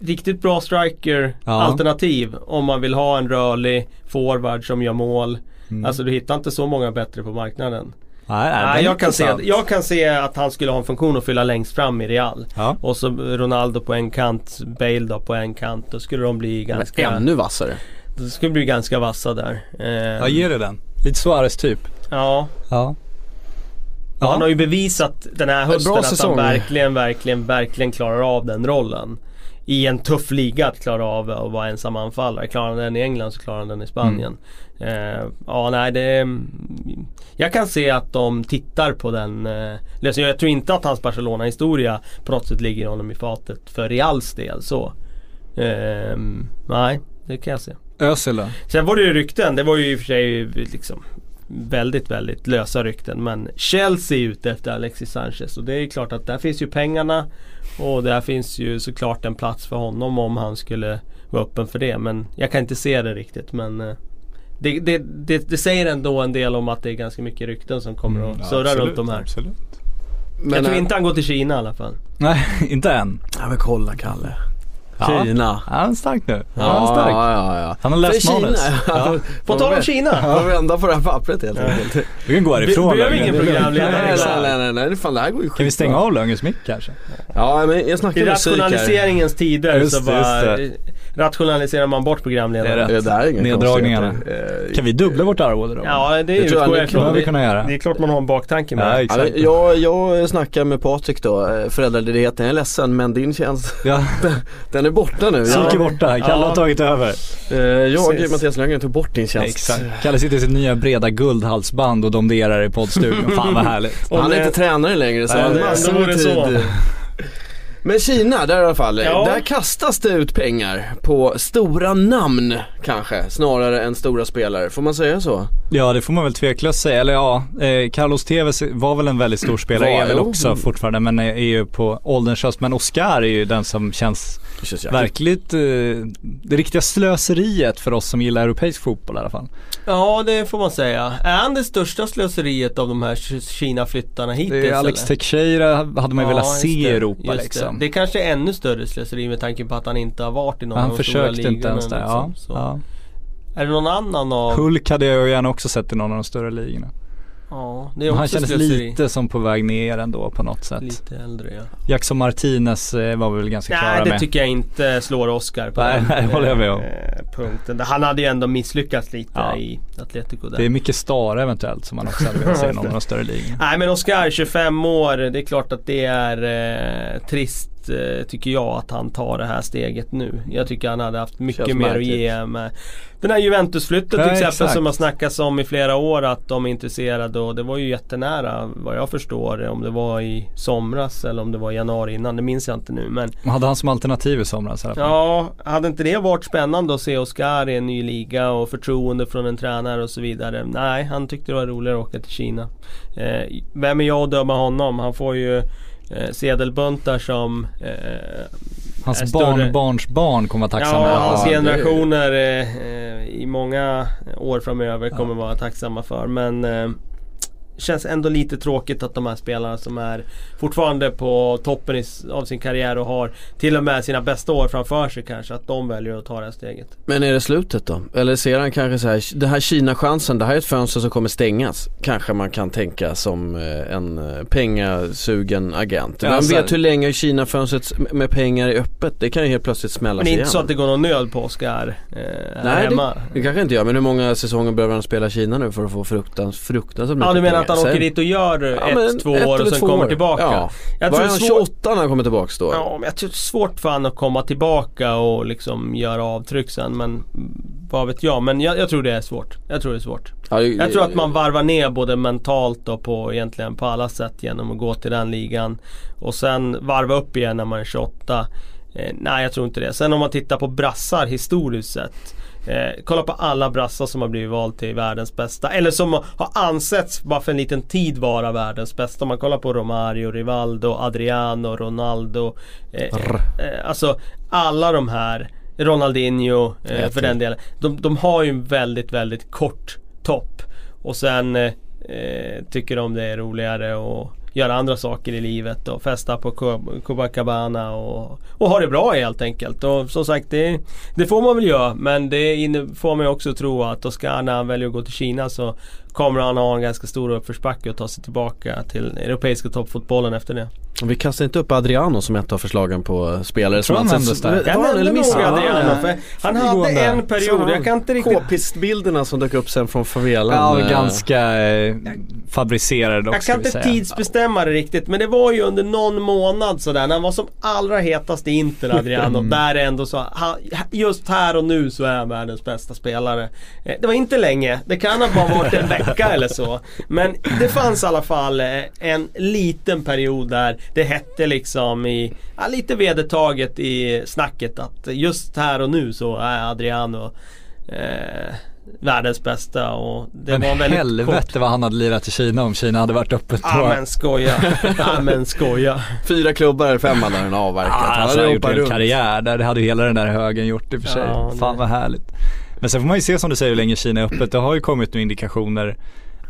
riktigt bra striker Ja. alternativ om man vill ha en rörlig forward som gör mål. Mm. Alltså du hittar inte så många bättre på marknaden. Nej, nej, Nej, jag, kan se, jag kan se att han skulle ha en funktion att fylla längst fram i Real. Ja. Och så Ronaldo på en kant, Bale då på en kant. Då skulle de bli Men ganska, ännu vassare. de skulle bli ganska vassa där. Eh, Jag ger det den. Lite Suarez typ. ja. Ja. Ja. Han har ju bevisat den här hösten att han verkligen, verkligen, verkligen klarar av den rollen. I en tuff liga att klara av att vara ensam anfallare. Klarar han den i England så klarar han den i Spanien. Mm. Eh, ja, nej det... Jag kan se att de tittar på den eh, lösningen. Jag tror inte att hans Barcelona-historia på något sätt ligger honom i fatet för Reals del så. Eh, nej, det kan jag se. Özil? Sen var det ju rykten, det var ju i och för sig liksom väldigt, väldigt lösa rykten. Men Chelsea är ute efter Alexis Sanchez och det är klart att där finns ju pengarna. Och där finns ju såklart en plats för honom om han skulle vara öppen för det. Men jag kan inte se det riktigt men eh, det, det, det, det säger ändå en del om att det är ganska mycket rykten som kommer att surra Mm, absolut, runt de här. Absolut. jag tror äh, inte han går till Kina i alla fall. Nej, (laughs) inte än. Ja men kolla Kalle. Ja. Kina. Ja, han är stark nu. Ja, han är stark. ja, ja, ja. Han har läst manus. (laughs) På tal om Kina! Får vända på det här pappret helt enkelt. Vi kan gå härifrån. Vi behöver ingen programledare. Nej, exakt. nej, nej, nej, nej, fan det här går ju Kan vi stänga av Lönges mick kanske? Ja men jag I snackar musik här. rationaliseringens tider Just så bara rationaliserar man bort programledare. Det är rätt. Det Neddragningarna. Eh, Kan vi dubbla vårt arvode då? Ja det, jag utgår jag Det ifrån. vi Det, kunna göra. det är klart man har en baktanke med Ja, exakt. jag, jag snackar med Patrik då, eh, föräldraledigheten. Jag är ledsen men din tjänst, Ja, (laughs) den är borta nu. Silke är borta. Kalle Ja. har tagit över. Eh, Jag, Precis. Mattias Löfgren, tog bort din tjänst. Exakt. Kalle sitter i sitt nya breda guldhalsband och domderar i poddstudion. Fan vad härligt. Och (laughs) Han är inte tränare längre så han har massor med tid. Men Kina, där i alla fall. Ja. Där kastas det ut pengar på stora namn kanske, snarare än stora spelare. Får man säga så? Ja det får man väl tveklöst säga. Eller ja, eh, Carlos Tevez var väl en väldigt stor spelare, Var, är väl också fortfarande men är, är ju på ålderns höst. Men Oscar är ju den som känns Det känns jäkligt. verkligt, eh, det riktiga slöseriet för oss som gillar europeisk fotboll i alla fall. Ja det får man säga. Är han det största slöseriet av de här Kina-flyttarna hittills? Det är Alex? Teixeira hade man ju velat just se i det, Europa just liksom. Det. det kanske är ännu större slöseri med tanke på att han inte har varit i någon av Han de stora försökte inte ens ligorna. Ja, liksom. Så. ja. Är det någon annan av... Hulk hade jag ju gärna också sett i någon av de större ligorna. Ja, det är också han kändes slöseri. lite som på väg ner ändå på något sätt. Lite äldre ja. Jackson Martinez eh, var vi väl ganska Nej klara det med. tycker jag inte slår Oscar på Nej, den nej, håller jag med om. eh, punkten. Han hade ju ändå misslyckats lite Ja. i Atletico där. Det är mycket Stara eventuellt som man också hade velat se i någon av de större ligorna. (laughs) Nej men Oscar, 25 år, det är klart att det är eh, trist eh, tycker jag att han tar det här steget nu. Jag tycker han hade haft mycket Känns mer märkligt. att ge med den här Juventus-flytten till exempel exakt. som har snackats om i flera år att de är intresserade och det var ju jättenära vad jag förstår om det var i somras eller om det var i januari innan, det minns jag inte nu men hade han som alternativ i somras i alla fall. Ja, hade inte det varit spännande att se Oscar i en ny liga och förtroende från en tränare och så vidare? Nej, han tyckte det var roligare att åka till Kina. Eh, vem är jag att döma honom? Han får ju eh, sedelbuntar som eh, Hans barnbarns barn kommer vara tacksamma. Ja, hans generationer eh, eh, i många år framöver kommer vara tacksamma för. Men eh, Känns ändå lite tråkigt att de här spelarna som är fortfarande på toppen i, av sin karriär och har till och med sina bästa år framför sig kanske, att de väljer att ta det här steget. Men är det slutet då? Eller ser han kanske så här, det här Kina-chansen, det här är ett fönster som kommer stängas. Kanske man kan tänka som eh, en eh, pengasugen agent. Ja, Vem så här- vet hur länge Kina-fönstret med pengar är öppet? Det kan ju helt plötsligt smälla Men det sig är inte igen. så att det går någon nöd på Oscar eh, här Nej hemma. det, det kanske inte gör, men hur många säsonger behöver han spela Kina nu för att få fruktans, fruktansvärt Ja mycket du menar att han pengar? åker Sen- dit och gör Ja, ett, två ett år och sen två kommer år. tillbaka? Ja. Jag Var tror han svårt- 28 när han kommer tillbaks då? Ja, men jag tror det är svårt för han att komma tillbaka och liksom göra avtryck sen. Men vad vet jag. Men jag, jag tror det är svårt. Jag tror det är svårt. Ja, det- Jag tror att man varvar ner både mentalt och på egentligen på alla sätt genom att gå till den ligan. Och sen varva upp igen när man är 28. Eh, nej jag tror inte det. Sen om man tittar på brassar historiskt sett. Eh, kolla på alla brassar som har blivit vald till världens bästa. Eller som har ansetts bara för en liten tid vara världens bästa. Om man kollar på Romario, Rivaldo, Adriano, Ronaldo. Eh, eh, alltså alla de här. Ronaldinho eh, för den delen. De, de har ju en väldigt, väldigt kort topp. Och sen eh, eh, tycker de det är roligare att göra andra saker i livet och festa på Copacabana och, och ha det bra helt enkelt. Och som sagt det, det får man väl göra men det får mig också tro att Oscar när han väljer att gå till Kina så kommer han ha en ganska stor uppförsbacke och ta sig tillbaka till europeiska toppfotbollen efter det. Vi kastar inte upp Adriano som ett av förslagen på spelare tror han som nämndes där. Jag nämnde nog? Adriano för han hade en period, jag kan inte riktigt K-pistbilderna som dök upp sen från favelan. Ja, eh, ganska eh, fabricerade dock Jag kan inte säga. tidsbestämma det riktigt men det var ju under någon månad sådär när han var som allra hetast i Inter Adriano. (laughs) där ändå så, just här och nu så är han världens bästa spelare. Eh, Det var inte länge, det kan ha bara varit en vecka eller så. Men det fanns i alla fall eh, en liten period där det hette liksom i, ja, lite vedertaget i snacket att just här och nu så är Adriano eh, världens bästa och det Men var en väldigt helvete kort vad han hade lirat i Kina om Kina hade varit öppet då. Ja men skoja. Ja men skoja. Fyra klubbar eller fem hade han avverkat. Ja, han alltså, hade han har gjort en runt. karriär där, det hade hela den där högen gjort i och för sig. Ja, det- Fan vad härligt. Men sen får man ju se som du säger hur länge Kina är öppet. Det har ju kommit nu indikationer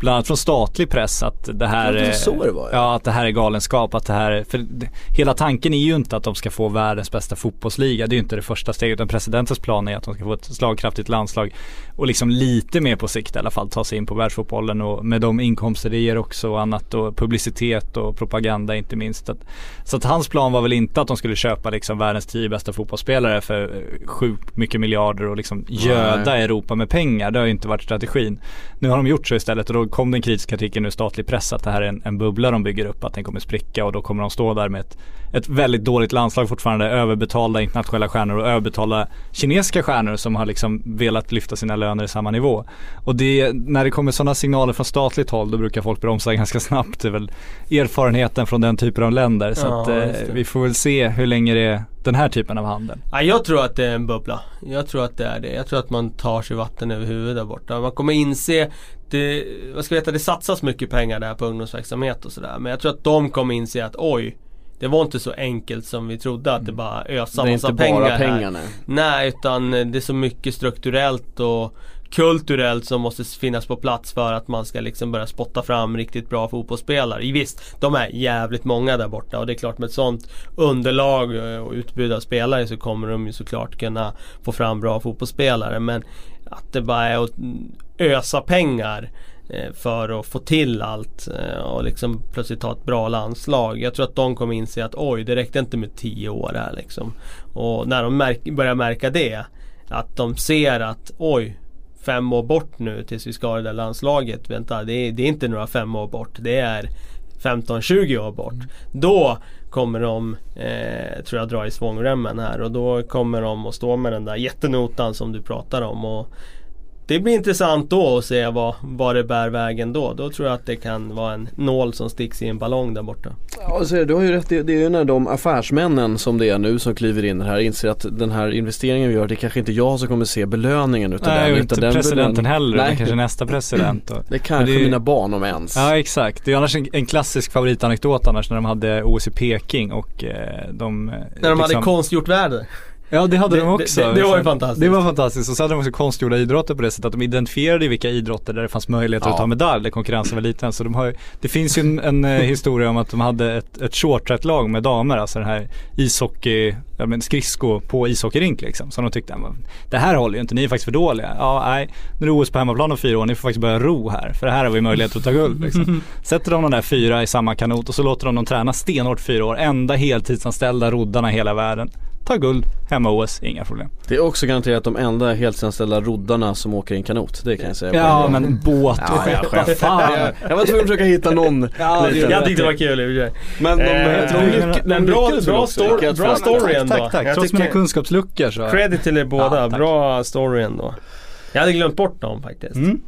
Bland annat från statlig press att det här det är, det var, ja. ja. att det här är galenskap. Att det här är, för det, hela tanken är ju inte att de ska få världens bästa fotbollsliga. Det är ju inte det första steget. Utan presidentens plan är att de ska få ett slagkraftigt landslag. Och liksom lite mer på sikt i alla fall ta sig in på världsfotbollen och med de inkomster det ger också och annat och publicitet och propaganda inte minst. Att, så att hans plan var väl inte att de skulle köpa liksom världens tio bästa fotbollsspelare för sjukt mycket miljarder och liksom göda Europa med pengar. Det har ju inte varit strategin. Nu har de gjort så istället och då kom den kritiska kritiken ur statlig press att det här är en, en bubbla de bygger upp, att den kommer spricka och då kommer de stå där med ett, ett väldigt dåligt landslag fortfarande, överbetalda internationella stjärnor och överbetalda kinesiska stjärnor som har liksom velat lyfta sina löner i samma nivå. Och det, när det kommer sådana signaler från statligt håll då brukar folk bromsa (laughs) ganska snabbt. Det är väl erfarenheten från den typen av länder. Så Ja, att eh, vi får väl se hur länge det den här typen av handel. Ja, jag tror att det är en bubbla. Jag tror att det är det. Jag tror att man tar sig vatten över huvudet där borta. Man kommer inse det, vad ska jag veta, det satsas mycket pengar där på ungdomsverksamhet och sådär. Men jag tror att de kommer inse att oj, det var inte så enkelt som vi trodde att det bara ösa Det är massa inte pengar bara här. pengarna. Nej, utan det är så mycket strukturellt och kulturellt som måste finnas på plats för att man ska liksom börja spotta fram riktigt bra fotbollsspelare. Visst, de är jävligt många där borta och det är klart med ett sånt underlag eh, och utbud av spelare så kommer de ju såklart kunna få fram bra fotbollsspelare. Men att det bara är att ösa pengar eh, för att få till allt eh, och liksom plötsligt ha ett bra landslag. Jag tror att de kommer inse att oj, det räckte inte med tio år här liksom. Och när de märk- börjar märka det, att de ser att oj, fem år bort nu tills vi ska ha det där landslaget. Vänta, det är, det är inte några fem år bort. Det är 15-20 år bort. Då kommer de, eh, tror jag, dra i svångremmen här och då kommer de att stå med den där jättenotan som du pratar om. Och det blir intressant då att se vad, vad det bär vägen då. Då tror jag att det kan vara en nål som sticks i en ballong där borta. Ja, så du har ju rätt. Det, det är ju när de affärsmännen som det är nu som kliver in här inser att den här investeringen vi gör, det är kanske inte jag som kommer se belöningen utav Nej, den. och inte utan den presidenten belön- heller, Nej, utan kanske nästa president. Och, (laughs) det är kanske det är- mina barn om ens. Ja exakt, det är annars en, en klassisk favoritanekdot annars när de hade OS i Peking och eh, de eh, När de hade liksom- konstgjort väder. Ja det hade Det- de också. det- det var ju fantastiskt. Det var fantastiskt och så hade de också konstgjorda idrotter på det sättet att de identifierade vilka idrotter där det fanns möjligheter Ja. att ta medalj, där konkurrensen var liten. Så de har det finns ju en, en eh, (laughs) historia om att de hade ett, ett shorttrack-lag med damer, alltså den här ishockey, ja men skridsko på ishockeyrink liksom. Så de tyckte, "Men det här håller ju inte, ni är faktiskt för dåliga. Ja nej, nu är det OS på hemmaplan om fyra år, ni får faktiskt börja ro här. För här har vi möjlighet att ta guld liksom. (laughs) Sätter de de där fyra i samma kanot och så låter de dem träna stenhårt fyra år. Enda heltidsanställda roddarna i hela världen. Ta guld, hemma-OS, inga problem. Det är också garanterat de enda heltidsanställda roddarna som åker i en kanot. Det kan jag säga. Ja men båt Ja, jag vad fan. jag, var tvungen att försöka hitta någon Ja, Jag tyckte det var kul i och för sig. Men de, Eh, de, men bra- story- bra ändå. tack, tack. Jag Trots mina kunskapsluckor så. Credit till er båda, Ja, bra story ändå. Jag hade glömt bort dem faktiskt. Mm.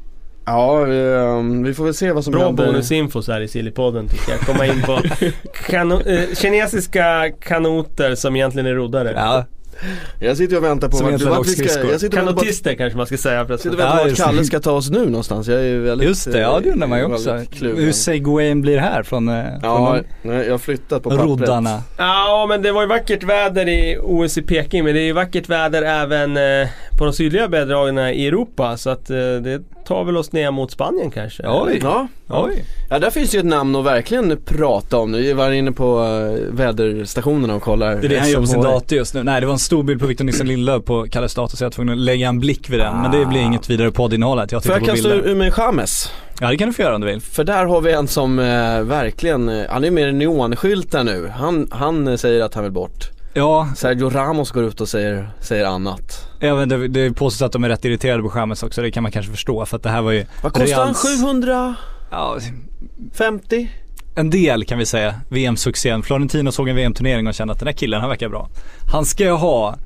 Ja, vi, um, vi får väl se vad som Bra händer. bonusinfo så här i Sillypodden tycker jag. Komma in på (laughs) kano- eh, kinesiska kanoter som egentligen är roddare. Ja, Jag sitter och väntar på Som vart, vart vi ska, jag sitter Kanotister kanske man ska säga sitter förresten. och väntar Ja, på det. Kalle ska ta oss nu någonstans. Jag är väldigt just det. Ja det undrar man ju eh, också. Hur segwayen blir här från, eh, Ja, från nej, jag har flyttat på pappret. roddarna. Ja men det var ju vackert väder i OS i Peking men det är ju vackert väder även eh, på de sydliga breddgraderna i Europa så att eh, det tar väl oss ner mot Spanien kanske? Oj, Ja, oj. ja där finns ju ett namn att verkligen prata om nu. Vi var inne på eh, väderstationerna och kollar. Det är det han gör på sin dator just nu. Nej det var en stor bild på Victor Nilsson Lindelöf på Kalles dator så jag var tvungen att lägga en blick vid den. Men det blir inget vidare poddinnehåll att jag Får jag på kasta ur mig James? Ja det kan du få göra om du vill. För där har vi en som eh, verkligen, eh, han är mer neonskyltar nu. Han, han eh, säger att han vill bort. Ja, Sergio Ramos går ut och säger, säger annat. även det, det påstås att de är rätt irriterade på Chamez också, det kan man kanske förstå för att det här var ju Vad kostar han? Reals- 750? Ja, en del kan vi säga, VM-succén. Florentino såg en VM-turnering och kände att den här killen, han verkar bra. Han ska jag ha.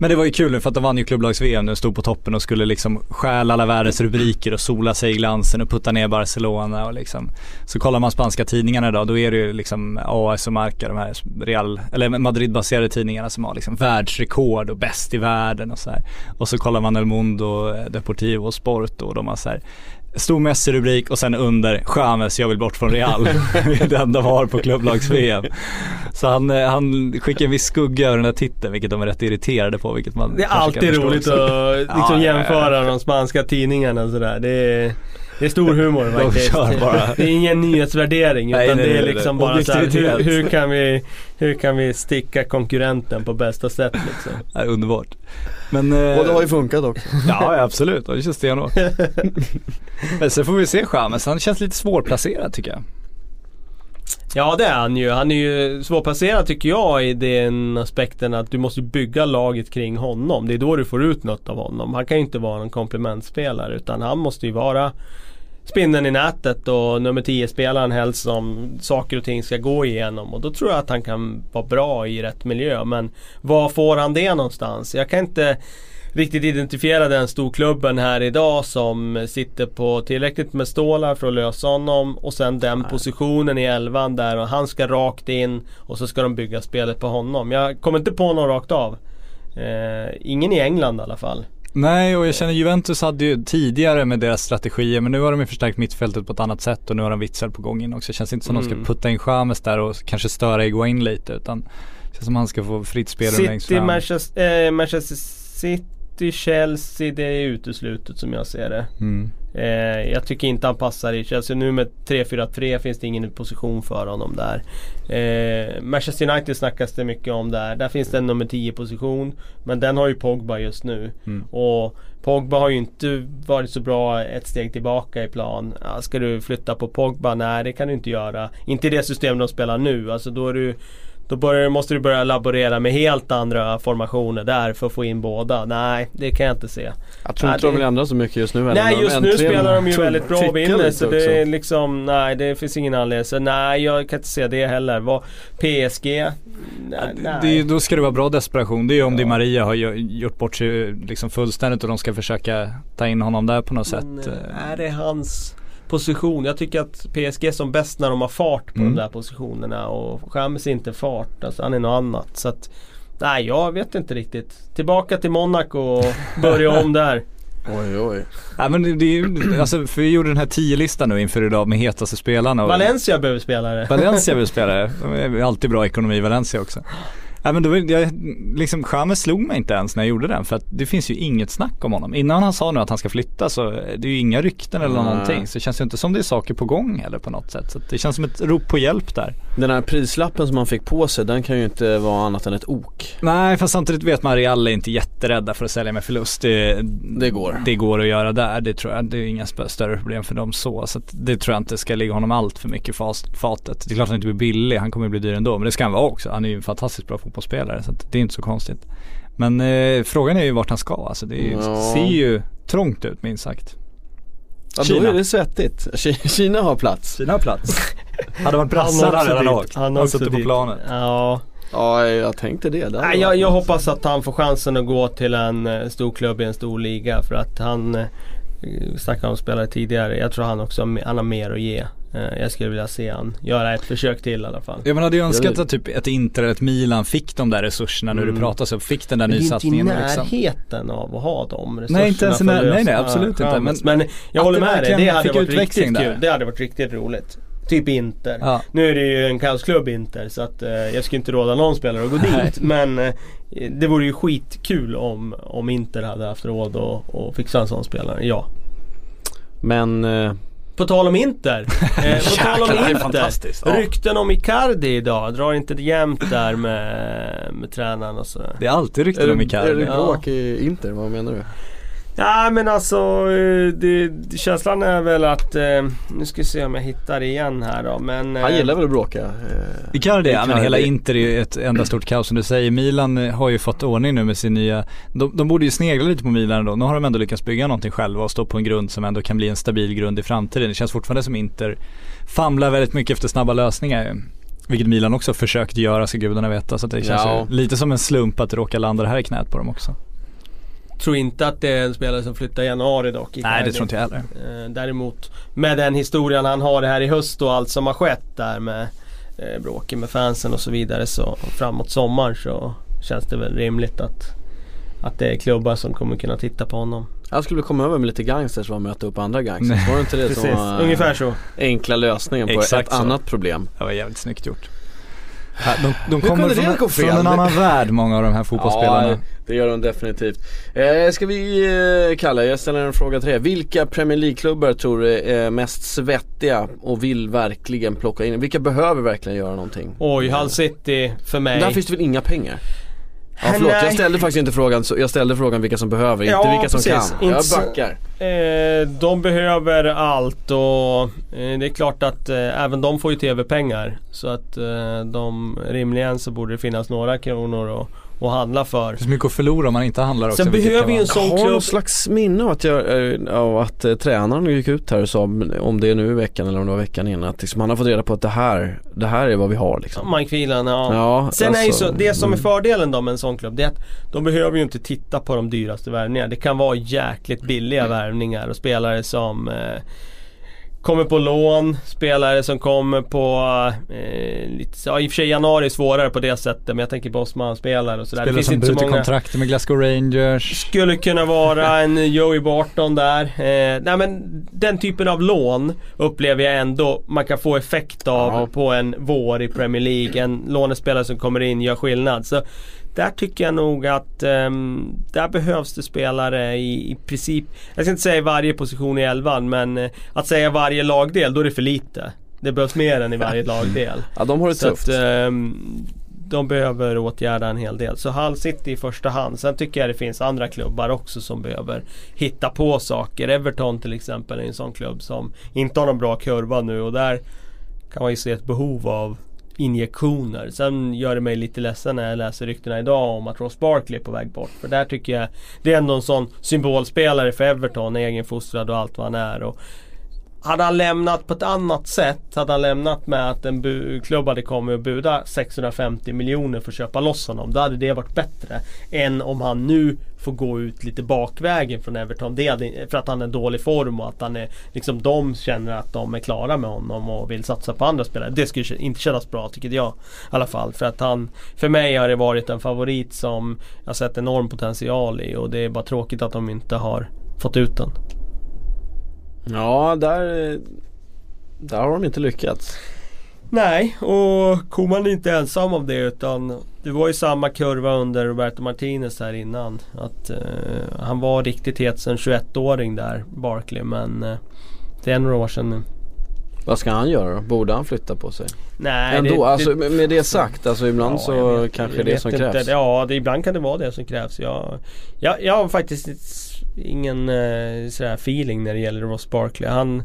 Men det var ju kul nu för att de vann ju klubblags-VM nu, stod på toppen och skulle liksom stjäla alla världens rubriker och sola sig i glansen och putta ner Barcelona och liksom. Så kollar man spanska tidningarna idag, då är det ju liksom AS och Marca, de här Real, eller Madrid-baserade tidningarna som har liksom världsrekord och bäst i världen och så här. Och så kollar man El Mundo, eh, Deportivo och Sport och de har så här Stor Messi-rubrik och sen under Chamez, jag vill bort från Real. (laughs) det är den de har på klubblags-VM. Så han, eh, han skickar en viss skugga över den här titeln, vilket de är rätt irriterade på. Vilket man Det är alltid roligt också. att liksom Ja, ja, ja. jämföra de spanska tidningarna och sådär. Det är, det är stor humor (laughs) faktiskt. kör bara. (laughs) Det är ingen nyhetsvärdering utan Nej, nej, det är liksom nej. bara så här, hur, hur, kan vi, hur kan vi sticka konkurrenten på bästa sätt liksom. (laughs) Ja, underbart. Men, eh, Och det har ju funkat också. Ja, absolut. Det känns stenhårt. Men sen får vi se Chamez. Han känns lite svårplacerad tycker jag. Ja det är han ju. Han är ju svårplacerad tycker jag i den aspekten att du måste bygga laget kring honom. Det är då du får ut något av honom. Han kan ju inte vara en komplementspelare utan han måste ju vara spindeln i nätet och nummer 10-spelaren helst som saker och ting ska gå igenom. Och då tror jag att han kan vara bra i rätt miljö. Men var får han det någonstans? Jag kan inte riktigt identifiera den storklubben här idag som sitter på tillräckligt med stålar för att lösa honom och sen den positionen i elvan där och han ska rakt in och så ska de bygga spelet på honom. Jag kommer inte på någon rakt av. Eh, ingen i England i alla fall. Nej och jag känner Juventus hade ju tidigare med deras strategier men nu har de ju förstärkt mittfältet på ett annat sätt och nu har de Witzel på gång in också. Det känns inte som de Mm. ska putta in Chamez där och kanske störa Iguain lite utan det känns som han ska få fritt spelrum längst fram. Manchester, eh, Manchester City, Chelsea, det är uteslutet som jag ser det. Mm. Eh, jag tycker inte han passar i Chelsea. Nu med 3-4-3 finns det ingen position för honom där. Eh, Manchester United snackas det mycket om där. Där finns det en nummer 10 position. Men den har ju Pogba just nu. Mm. Och Pogba har ju inte varit så bra ett steg tillbaka i plan. Ska du flytta på Pogba? Nej det kan du inte göra. Inte i det system de spelar nu. Alltså då är du då börjar, måste du börja laborera med helt andra formationer där för att få in båda. Nej, det kan jag inte se. Jag tror Nej, inte de vill ändra så mycket just nu Nej just nu spelar de ju väldigt bra och vinner så också. det är liksom, nej det finns ingen anledning. Så nej jag kan inte se det heller. Vad, PSG? Nej, nej. Det då ska det vara bra desperation. Det är ju om Di Maria har gjort bort sig liksom fullständigt och de ska försöka ta in honom där på något sätt. eh, är det hans position? Jag tycker att PSG är som bäst när de har fart på Mm. de där positionerna och är inte fart. Alltså han är något annat. Så att, nej jag vet inte riktigt. Tillbaka till Monaco och börja om där. (laughs) Oj oj. Ja men det, är alltså för vi gjorde den här 10-listan nu inför idag med hetaste spelarna. och- Valencia behöver spelare. Valencia (laughs) vill spela, de är alltid bra ekonomi i Valencia också. Ja, men då, jag, liksom Chamez slog mig inte ens när jag gjorde den för att det finns ju inget snack om honom. Innan han sa nu att han ska flytta så är det ju inga rykten eller Nej. någonting. Så det känns ju inte som det är saker på gång heller på något sätt. Så att det känns som ett rop på hjälp där. Den här prislappen som han fick på sig, den kan ju inte vara annat än ett ok. Nej fast samtidigt vet man Real är inte jätterädda för att sälja med förlust. Det, Det går. Det går att göra där. Det tror jag, det är inga större problem för dem så. Så att det tror jag inte ska ligga honom allt för mycket i fas- fatet. Det är klart att han inte blir billig, han kommer bli dyr ändå. Men det ska han vara också. Han är ju en fantastiskt bra fotbollsspelare så att det är inte så konstigt. Men eh, frågan är ju vart han ska. Alltså det ju- Ja. ser ju trångt ut minst sagt. Ja, då Kina. är det svettigt. Ki- Kina har plats. Kina har plats. (laughs) hade varit brassar hade han åkt. Han också suttit på planet. Ja. Ja, jag tänkte det. det Nej, jag, jag hoppas att han får chansen att gå till en eh, stor klubb i en stor liga för att han eh, vi snackade om spelare tidigare. Jag tror han också har han har mer att ge. Eh, Jag skulle vilja se han göra ett försök till i alla fall. Ja man hade ju önskat att typ ett Inter eller ett Milan fick de där resurserna nu Mm. det pratas om. Fick den där Men det är inte i nysatsningen liksom. närheten av att ha de resurserna Nej, inte ens när- nej, nej, absolut inte. Men Men jag håller det med dig, det hade fick varit riktigt där. kul. Det hade varit riktigt roligt. Typ Inter. Ja. Nu är det ju en kaosklubb Inter så att eh, jag skulle inte råda någon spelare att gå Nej. dit. Men eh, det vore ju skitkul om, om Inter hade haft råd att fixa en sån spelare. Ja. Men eh, På tal om Inter. (laughs) Eh, på tal om det är Inter. Rykten om Icardi idag. Drar inte det jämnt där med, med tränaren och sådär. Det är alltid är rykten det, om är Icardi. det Ja. bråk i Inter? Vad menar du? Ja men alltså, eh, det, det- känslan är väl att, eh, nu ska vi se om jag hittar det igen här då men Han eh, gillar väl att bråka? Eh, Icardi, ja men hela Inter är ju ett enda stort kaos som du säger. Milan har ju fått ordning nu med sin nya, de, de borde ju snegla lite på Milan då. Nu har de ändå lyckats bygga någonting själva och stå på en grund som ändå kan bli en stabil grund i framtiden. Det känns fortfarande som Inter famlar väldigt mycket efter snabba lösningar. Vilket Milan också försökt göra ska gudarna veta. Så att det känns Ja. lite som en slump att det råkar landa det här i knät på dem också. Tror inte att det är en spelare som flyttar i januari dock. Nej Icardi. det tror inte jag heller. Eh, däremot med den historien han har här i höst och allt som har skett där med eh, bråken med fansen och så vidare så framåt sommar så känns det väl rimligt att att det är klubbar som kommer kunna titta på honom. Han skulle komma över med lite gangsters och möta upp andra gangsters. Var det inte det som var ungefär så. enkla lösningen på Exakt ett så. annat problem? Det var jävligt snyggt gjort. De, de kommer från, en- från en annan värld många av de här fotbollsspelarna. Ja, det gör de definitivt. Eh, ska vi, eh, Kalle, jag ställer en fråga till dig. Vilka Premier League-klubbar tror du är mest svettiga och vill verkligen plocka in? Vilka behöver verkligen göra någonting? Oj, Hull City för mig. Där finns det väl inga pengar? Ja förlåt, jag ställde faktiskt inte frågan, jag ställde frågan vilka som behöver, Ja, inte vilka som precis. kan. Inte Jag backar. Eh, de behöver allt och eh, det är klart att eh, även de får ju TV-pengar. Så att eh, de rimligen så borde det finnas några kronor att, att handla för. Det finns mycket att förlora om man inte handlar också. Sen behöver ju en sån Jag har klubb någon slags minne av att, jag, eh, av att eh, tränaren gick ut här och sa, om det är nu i veckan eller om det var veckan innan, att liksom, han har fått reda på att det här, det här är vad vi har liksom. Mike Phelan, ja. Ja, Sen är ju alltså, så, det som är mm. fördelen då med en sån klubb det är att de behöver ju inte titta på de dyraste värvningarna. Det kan vara jäkligt billiga Mm. värvningar och spelare som eh, kommer på lån, spelare som kommer på eh, lite, så- ja, i och för sig januari är svårare på det sättet men jag tänker på Osman-spelare och sådär. Spelare som inte så bryter många kontrakter med Glasgow Rangers. skulle kunna vara (laughs) en Joey Barton där. Eh, nej men den typen av lån upplever jag ändå man kan få effekt av Ja. på en vår i Premier League. En lånespelare som kommer in gör skillnad. Så där tycker jag nog att ehm, där behövs det spelare i, i princip, jag ska inte säga varje position i elvan men eh, att säga varje lagdel då är det för lite. Det behövs mer än i varje (laughs) lagdel. Ja de har det Så tufft. att, ehm, de behöver åtgärda en hel del. Så Hull City i första hand. Sen tycker jag det finns andra klubbar också som behöver hitta på saker. Everton till exempel är en sån klubb som inte har någon bra kurva nu och där kan man ju se ett behov av injektioner. Sen gör det mig lite ledsen när jag läser ryktena idag om att Ross Barkley är på väg bort. För där tycker jag det är ändå en sån symbolspelare för Everton, egenfostrad och allt vad han är. Och hade han lämnat på ett annat sätt, hade han lämnat med att en klubb hade kommit och buda 650 miljoner för att köpa loss honom. Då hade det varit bättre än om han nu får gå ut lite bakvägen från Everton. Det hade, för att han är i dålig form och att han är, liksom de känner att de är klara med honom och vill satsa på andra spelare. Det skulle inte kännas bra tycker jag. I alla fall. För att han, för mig har det varit en favorit som jag sett enorm potential i och det är bara tråkigt att de inte har fått ut den. Ja där, där har de inte lyckats. Nej, och Koman är inte ensam om det utan det var ju samma kurva under Roberto Martinez här innan. Att eh, han var riktigt het sen 21-åring där, Barkley. Men eh, det är några år sedan nu. Vad ska han göra då? Borde han flytta på sig? Nej, Ändå, det, alltså det, med det sagt, alltså ibland Ja, så vet- kanske det är som inte. krävs. Ja, det, ibland kan det vara det som krävs. Jag, jag, jag har faktiskt ingen eh, sådär feeling när det gäller Ross Barkley. Han,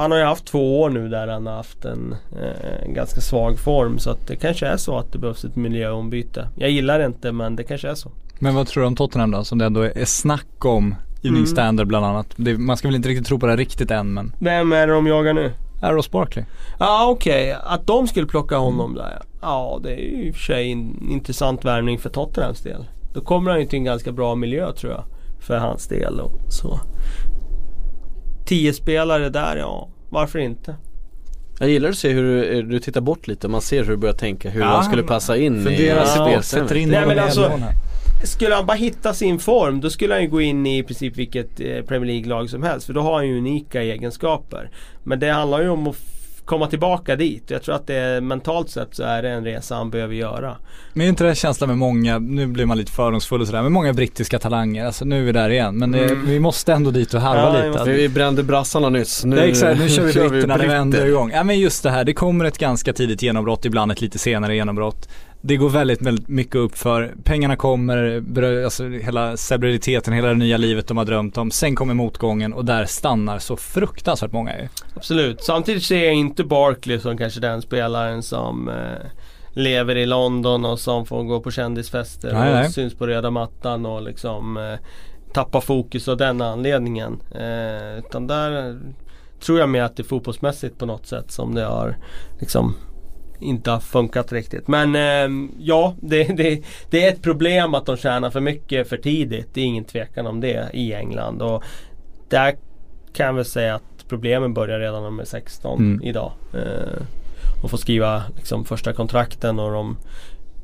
han har ju haft två år nu där han har haft en, eh, ganska svag form. Så att det kanske är så att det behövs ett miljöombyte. Jag gillar det inte men det kanske är så. Men vad tror du om Tottenham då? Som det ändå är snack om. Evening Mm. Standard bland annat. Det, man ska väl inte riktigt tro på det riktigt än men. Vem är det de jagar nu? Är Ross Barkley? Ja ah, okej, att de skulle plocka honom där ja. Ja det är ju i och för sig en intressant värvning för Tottenhams del. Då kommer han ju till en ganska bra miljö tror jag. För hans del och så. Tio spelare där, ja. Varför inte? Jag gillar att se hur du, du tittar bort lite, man ser hur du börjar tänka hur Ja, han skulle passa in i Ja. in Nej, men alltså-. Skulle han bara hitta sin form då skulle han ju gå in i princip vilket eh, Premier League-lag som helst. För då har han ju unika egenskaper. Men det handlar ju om att komma tillbaka dit. Jag tror att det är, mentalt sett så är det en resa han behöver göra. Men är inte det känslan med många, nu blir man lite fördomsfull och sådär, med många brittiska talanger, alltså nu är vi där igen. Men Mm. vi måste ändå dit och harva Ja, lite. måste- Vi brände brassarna nyss. Nu, exakt, nu kör vi (laughs) britterna, det vänder igång. Ja men just det här, det kommer ett ganska tidigt genombrott, ibland ett lite senare genombrott. Det går väldigt, väldigt mycket upp för pengarna kommer, alltså hela stabiliteten, hela det nya livet de har drömt om. Sen kommer motgången och där stannar så fruktansvärt många ju. Absolut. Samtidigt ser jag inte Barkley som kanske den spelaren som eh, lever i London och som får gå på kändisfester Nej, och nej. syns på röda mattan och liksom eh, tappa fokus av den anledningen. Eh, utan där eh, tror jag mer att det är fotbollsmässigt på något sätt som det har liksom inte har funkat riktigt. Men eh, ja, det, det, det är ett problem att de tjänar för mycket för tidigt. Det är ingen tvekan om det i England. Och där kan jag väl säga att problemen börjar redan när de är 16 Mm. idag. Eh, och får skriva liksom, första kontrakten och de,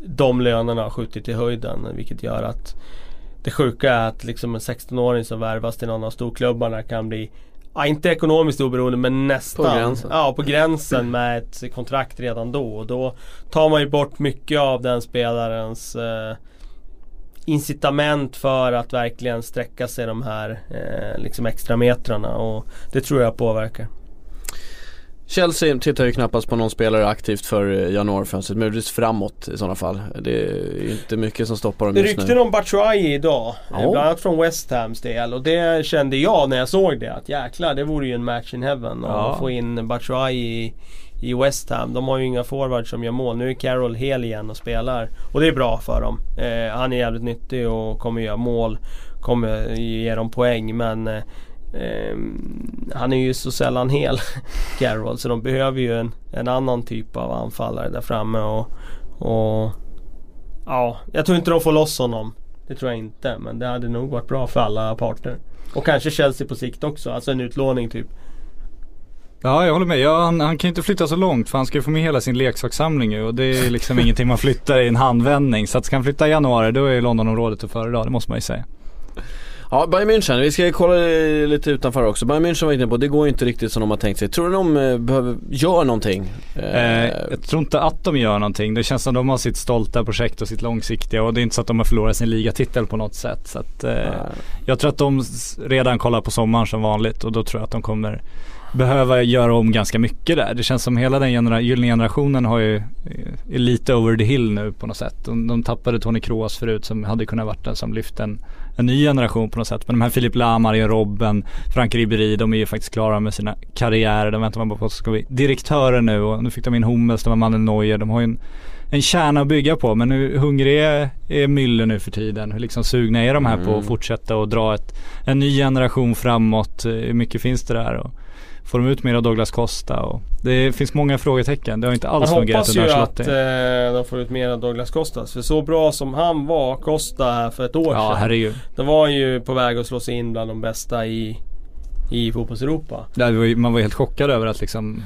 de lönerna har skjutit i höjden. Vilket gör att det sjuka är att liksom en 16-åring som värvas till någon av storklubbarna kan bli Ja, inte ekonomiskt oberoende men nästan. På gränsen. Ja, på gränsen med ett kontrakt redan då. Och då tar man ju bort mycket av den spelarens eh, incitament för att verkligen sträcka sig de här eh, liksom extra metrarna och det tror jag påverkar. Chelsea tittar ju knappast på någon spelare aktivt för eh, januarifönstret, möjligtvis framåt i sådana fall. Det är inte mycket som stoppar dem Det just rykten nu. om Batshuayi idag. Ja. eh, Bland annat från West Hams del och det kände jag när jag såg det att jäklar det vore ju en match in heaven att Ja. få in Batshuayi i, West Ham. De har ju inga forwards som gör mål. Nu är Carroll hel igen och spelar. Och det är bra för dem. Eh, han är jävligt nyttig och kommer göra mål. Kommer ge dem poäng men eh, han är ju så sällan hel (laughs) Carroll så de behöver ju en, en annan typ av anfallare där framme och, och Ja, jag tror inte de får loss honom. Det tror jag inte. Men det hade nog varit bra för alla parter. Och kanske Chelsea på sikt också. Alltså en utlåning typ. Ja jag håller med, ja, han, han kan ju inte flytta så långt för han ska ju få med hela sin leksakssamling ju och det är liksom (laughs) ingenting man flyttar i en handvändning. Så att ska han flytta i januari då är Londonområdet att föredra, det måste man ju säga. Ja, Bayern München, vi ska kolla lite utanför också. Bayern München var inne på, det går inte riktigt som de har tänkt sig. Tror du de eh, behöver, gör någonting? Eh, Eh, jag tror inte att de gör någonting. Det känns som de har sitt stolta projekt och sitt långsiktiga och det är inte så att de har förlorat sin ligatitel på något sätt. Så att, eh, jag tror att de redan kollar på sommaren som vanligt och då tror jag att de kommer behöva göra om ganska mycket där. Det känns som hela den genera- gyllene generationen har ju, är lite over the hill nu på något sätt. De, de tappade Tony Kroos förut som hade kunnat varit den som lyfte en, en ny generation på något sätt. Men de här Filip Lahm, Arjen Robben, Frank Ribéry, de är ju faktiskt klara med sina karriärer. De väntar man bara på att ska bli direktörer nu och nu fick de in Hummels, de har mannen Neuer. De har ju en, en kärna att bygga på men hur hungrig är, är Müller nu för tiden? Hur liksom sugna är de här på att fortsätta och dra ett, en ny generation framåt? Hur mycket finns det där? Och får de ut mer av Douglas Costa? Och det finns många frågetecken. Det har inte Man alls fungerat hoppas ju under att Ancelotti. eh, de får ut mer av Douglas Costas. För så bra som han var, Costa för ett år Ja sedan. herregud. De var ju på väg att slå sig in bland de bästa i, i fotbolls-Europa. Man var helt chockad över att liksom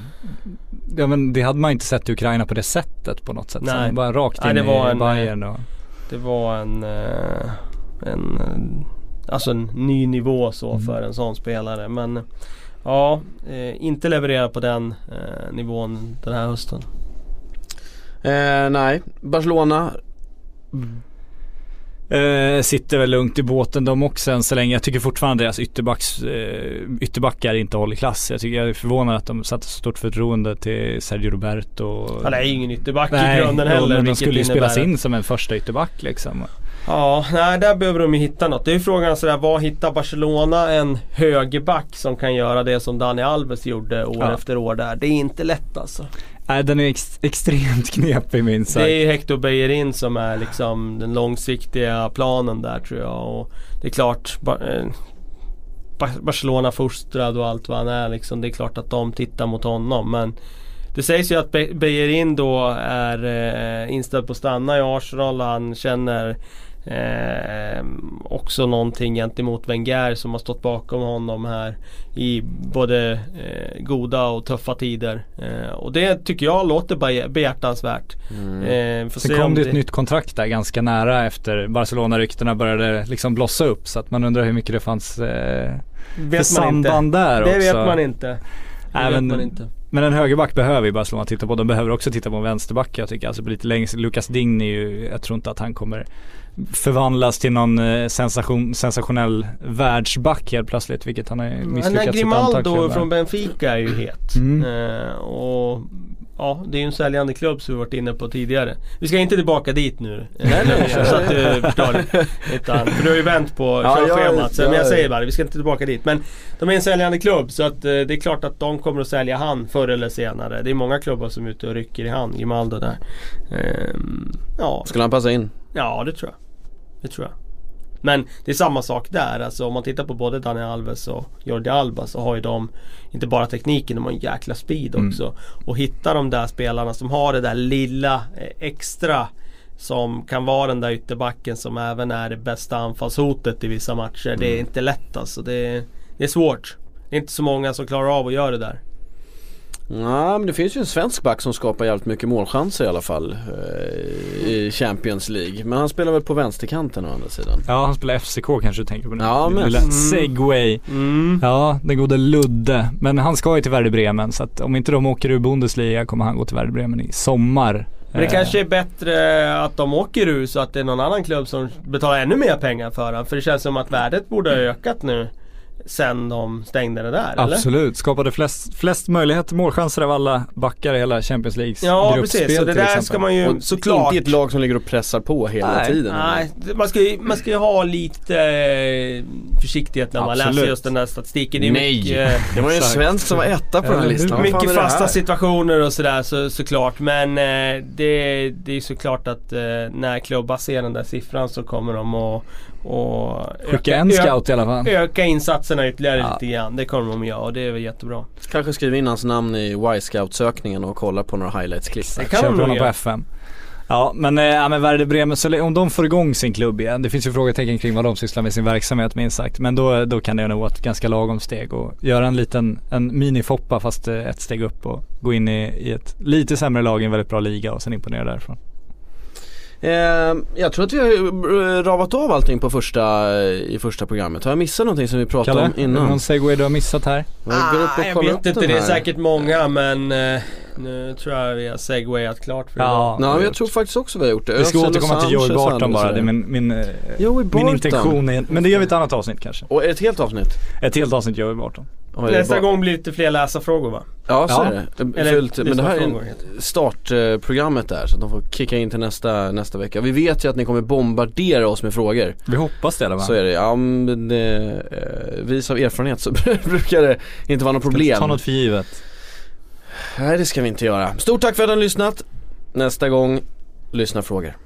Ja men det hade man inte sett i Ukraina på det sättet på något sätt. Nej. Man bara rakt Nej, in det var i en, Bayern och Det var en, eh, en eh, Alltså en ny nivå så Mm. för en sån spelare. Men ja, eh, inte leverera på den eh, nivån den här hösten. eh, nej, Barcelona. Eh, sitter väl lugnt i båten de också än så länge. Jag tycker fortfarande deras ytterbacks, eh, ytterbackar inte håller klass. Jag tycker jag är förvånad att de satte så stort förtroende till Sergio Roberto. Han är ju ingen ytterback i Nej, grunden jo, heller. men de skulle ju spelas in som en första ytterback liksom. Ja, nej där behöver de ju hitta något. Det är ju frågan sådär, vad hittar Barcelona en högerback som kan göra det som Dani Alves gjorde år Ja. efter år där? Det är inte lätt alltså. Nej den är ex- extremt knepig minst sagt. Det är ju Hector Bellerin som är liksom den långsiktiga planen där tror jag. Och det är klart, eh, Ba- Barcelona fostrad och allt vad han är liksom. Det är klart att de tittar mot honom. Men det sägs ju att Be- Bellerin då är eh, inställd på att stanna i Arsenal. Han känner eh, också någonting gentemot Wenger som har stått bakom honom här i både eh, goda och tuffa tider. Eh, och det tycker jag låter be- behjärtansvärt. Eh, får Sen se kom om det ett nytt kontrakt där ganska nära efter Barcelona-ryktena började liksom blossa upp. Så att man undrar hur mycket det fanns eh, för man inte. samband där Det också. vet man inte. Det vet men man inte. men en högerback behöver ju Barcelona titta på. De behöver också titta på en vänsterback jag tycker. Alltså lite längre Lucas Digny är ju, jag tror inte att han kommer förvandlas till någon eh, sensation, sensationell världsback helt plötsligt. Vilket han har Men misslyckats ett antal Grimaldo från Benfica är ju het. Mm. Eh, och Ja, det är ju en säljande klubb som vi varit inne på tidigare. Vi ska inte tillbaka dit nu. Nej, nej. (laughs) så att du förstår. Utan, för du har ju vänt på Ja, jag- körschemat. Så, men jag jag- säger bara, vi ska inte tillbaka dit. Men de är en säljande klubb så att eh, det är klart att de kommer att sälja han förr eller senare. Det är många klubbar som är ute och rycker i han. Grimaldo där. Ehm, ja, Skulle han passa in? Ja, det tror jag. Det tror jag. Men det är samma sak där. Alltså om man tittar på både Daniel Alves och Jordi Alba så har ju de inte bara tekniken, de har en jäkla speed Mm. också. Och hitta de där spelarna som har det där lilla eh, extra som kan vara den där ytterbacken som även är det bästa anfallshotet i vissa matcher. Det är Mm. inte lätt alltså. Det är, det är svårt. Det är inte så många som klarar av att göra det där. Nej men det finns ju en svensk back som skapar jävligt mycket målchanser i alla fall eh, I Champions League. Men han spelar väl på vänsterkanten å andra sidan. Ja han spelar FCK kanske du tänker på nu. Ja, men- Lilla Segway. Mm. Ja, den gode Ludde. Men han ska ju till Werder Bremen så att om inte de åker ur Bundesliga kommer han gå till Werder Bremen i sommar. Men det Eh, kanske är bättre att de åker ur så att det är någon annan klubb som betalar ännu mer pengar för den. För det känns som att värdet borde ha ökat nu sen de stängde det där eller? Absolut, skapade flest, flest möjligheter målchanser av alla backar i hela Champions Leagues Ja gruppspel precis, så det där exempel. ska man ju Och såklart Inte ett lag som ligger och pressar på hela Nej. tiden. Nej, man ska, ju, man ska ju ha lite eh, försiktighet när man Absolut. läser just den där statistiken. Det är Nej. mycket, (laughs) Det var ju en svensk som var etta på den här Eller listan. mycket fasta här? situationer och sådär så, såklart. Men eh, det, det är såklart att eh, när klubbar ser den där siffran så kommer de att och Skicka en ö- scout i alla fall. öka insatserna ytterligare Ja. lite grann. Det kommer de att göra och det är väl jättebra. Kanske skriva in hans namn i Y-scout-sökningen och kolla på några highlights-klipp. Det kan nog honom på göra. FM. Ja men, eh, ja, men Werder Bremen, så om de får igång sin klubb igen, det finns ju frågetecken kring vad de sysslar med sin verksamhet minst sagt. Men då, då kan det nog vara ett ganska lagom steg och göra en liten, en mini-Foppa fast eh, ett steg upp och gå in i, i ett lite sämre lag i en väldigt bra liga och sen imponera därifrån. Eh, jag tror att vi har eh, ravat av allting på första, i första programmet. Har jag missat någonting som vi pratade Kalle, om är det innan? någon segway du har missat här? Jag Ah, jag vet upp inte, det är säkert många men eh, nu tror jag vi har segwayat klart för Ja. idag. Men jag tror faktiskt också vi har gjort det. Vi ska återkomma till Joey Barton bara, det är min, min, eh, Joey min Barton. intention är, men det gör vi ett annat avsnitt kanske. Och ett helt avsnitt? Ett helt avsnitt Joey Barton. Nästa bara- gång blir det lite fler läsarfrågor va? Ja så Ja. är det. Eller Fullt, men det här är startprogrammet där så att de får kicka in till nästa, nästa vecka. Vi vet ju att ni kommer bombardera oss med frågor. Vi hoppas det i alla fall. Så är det. Ja men det, eh, vis av erfarenhet så (laughs) brukar det inte vara något Ska problem. Ta något för givet. Nej det ska vi inte göra. Stort tack för att ni har lyssnat. Nästa gång, lyssna frågor.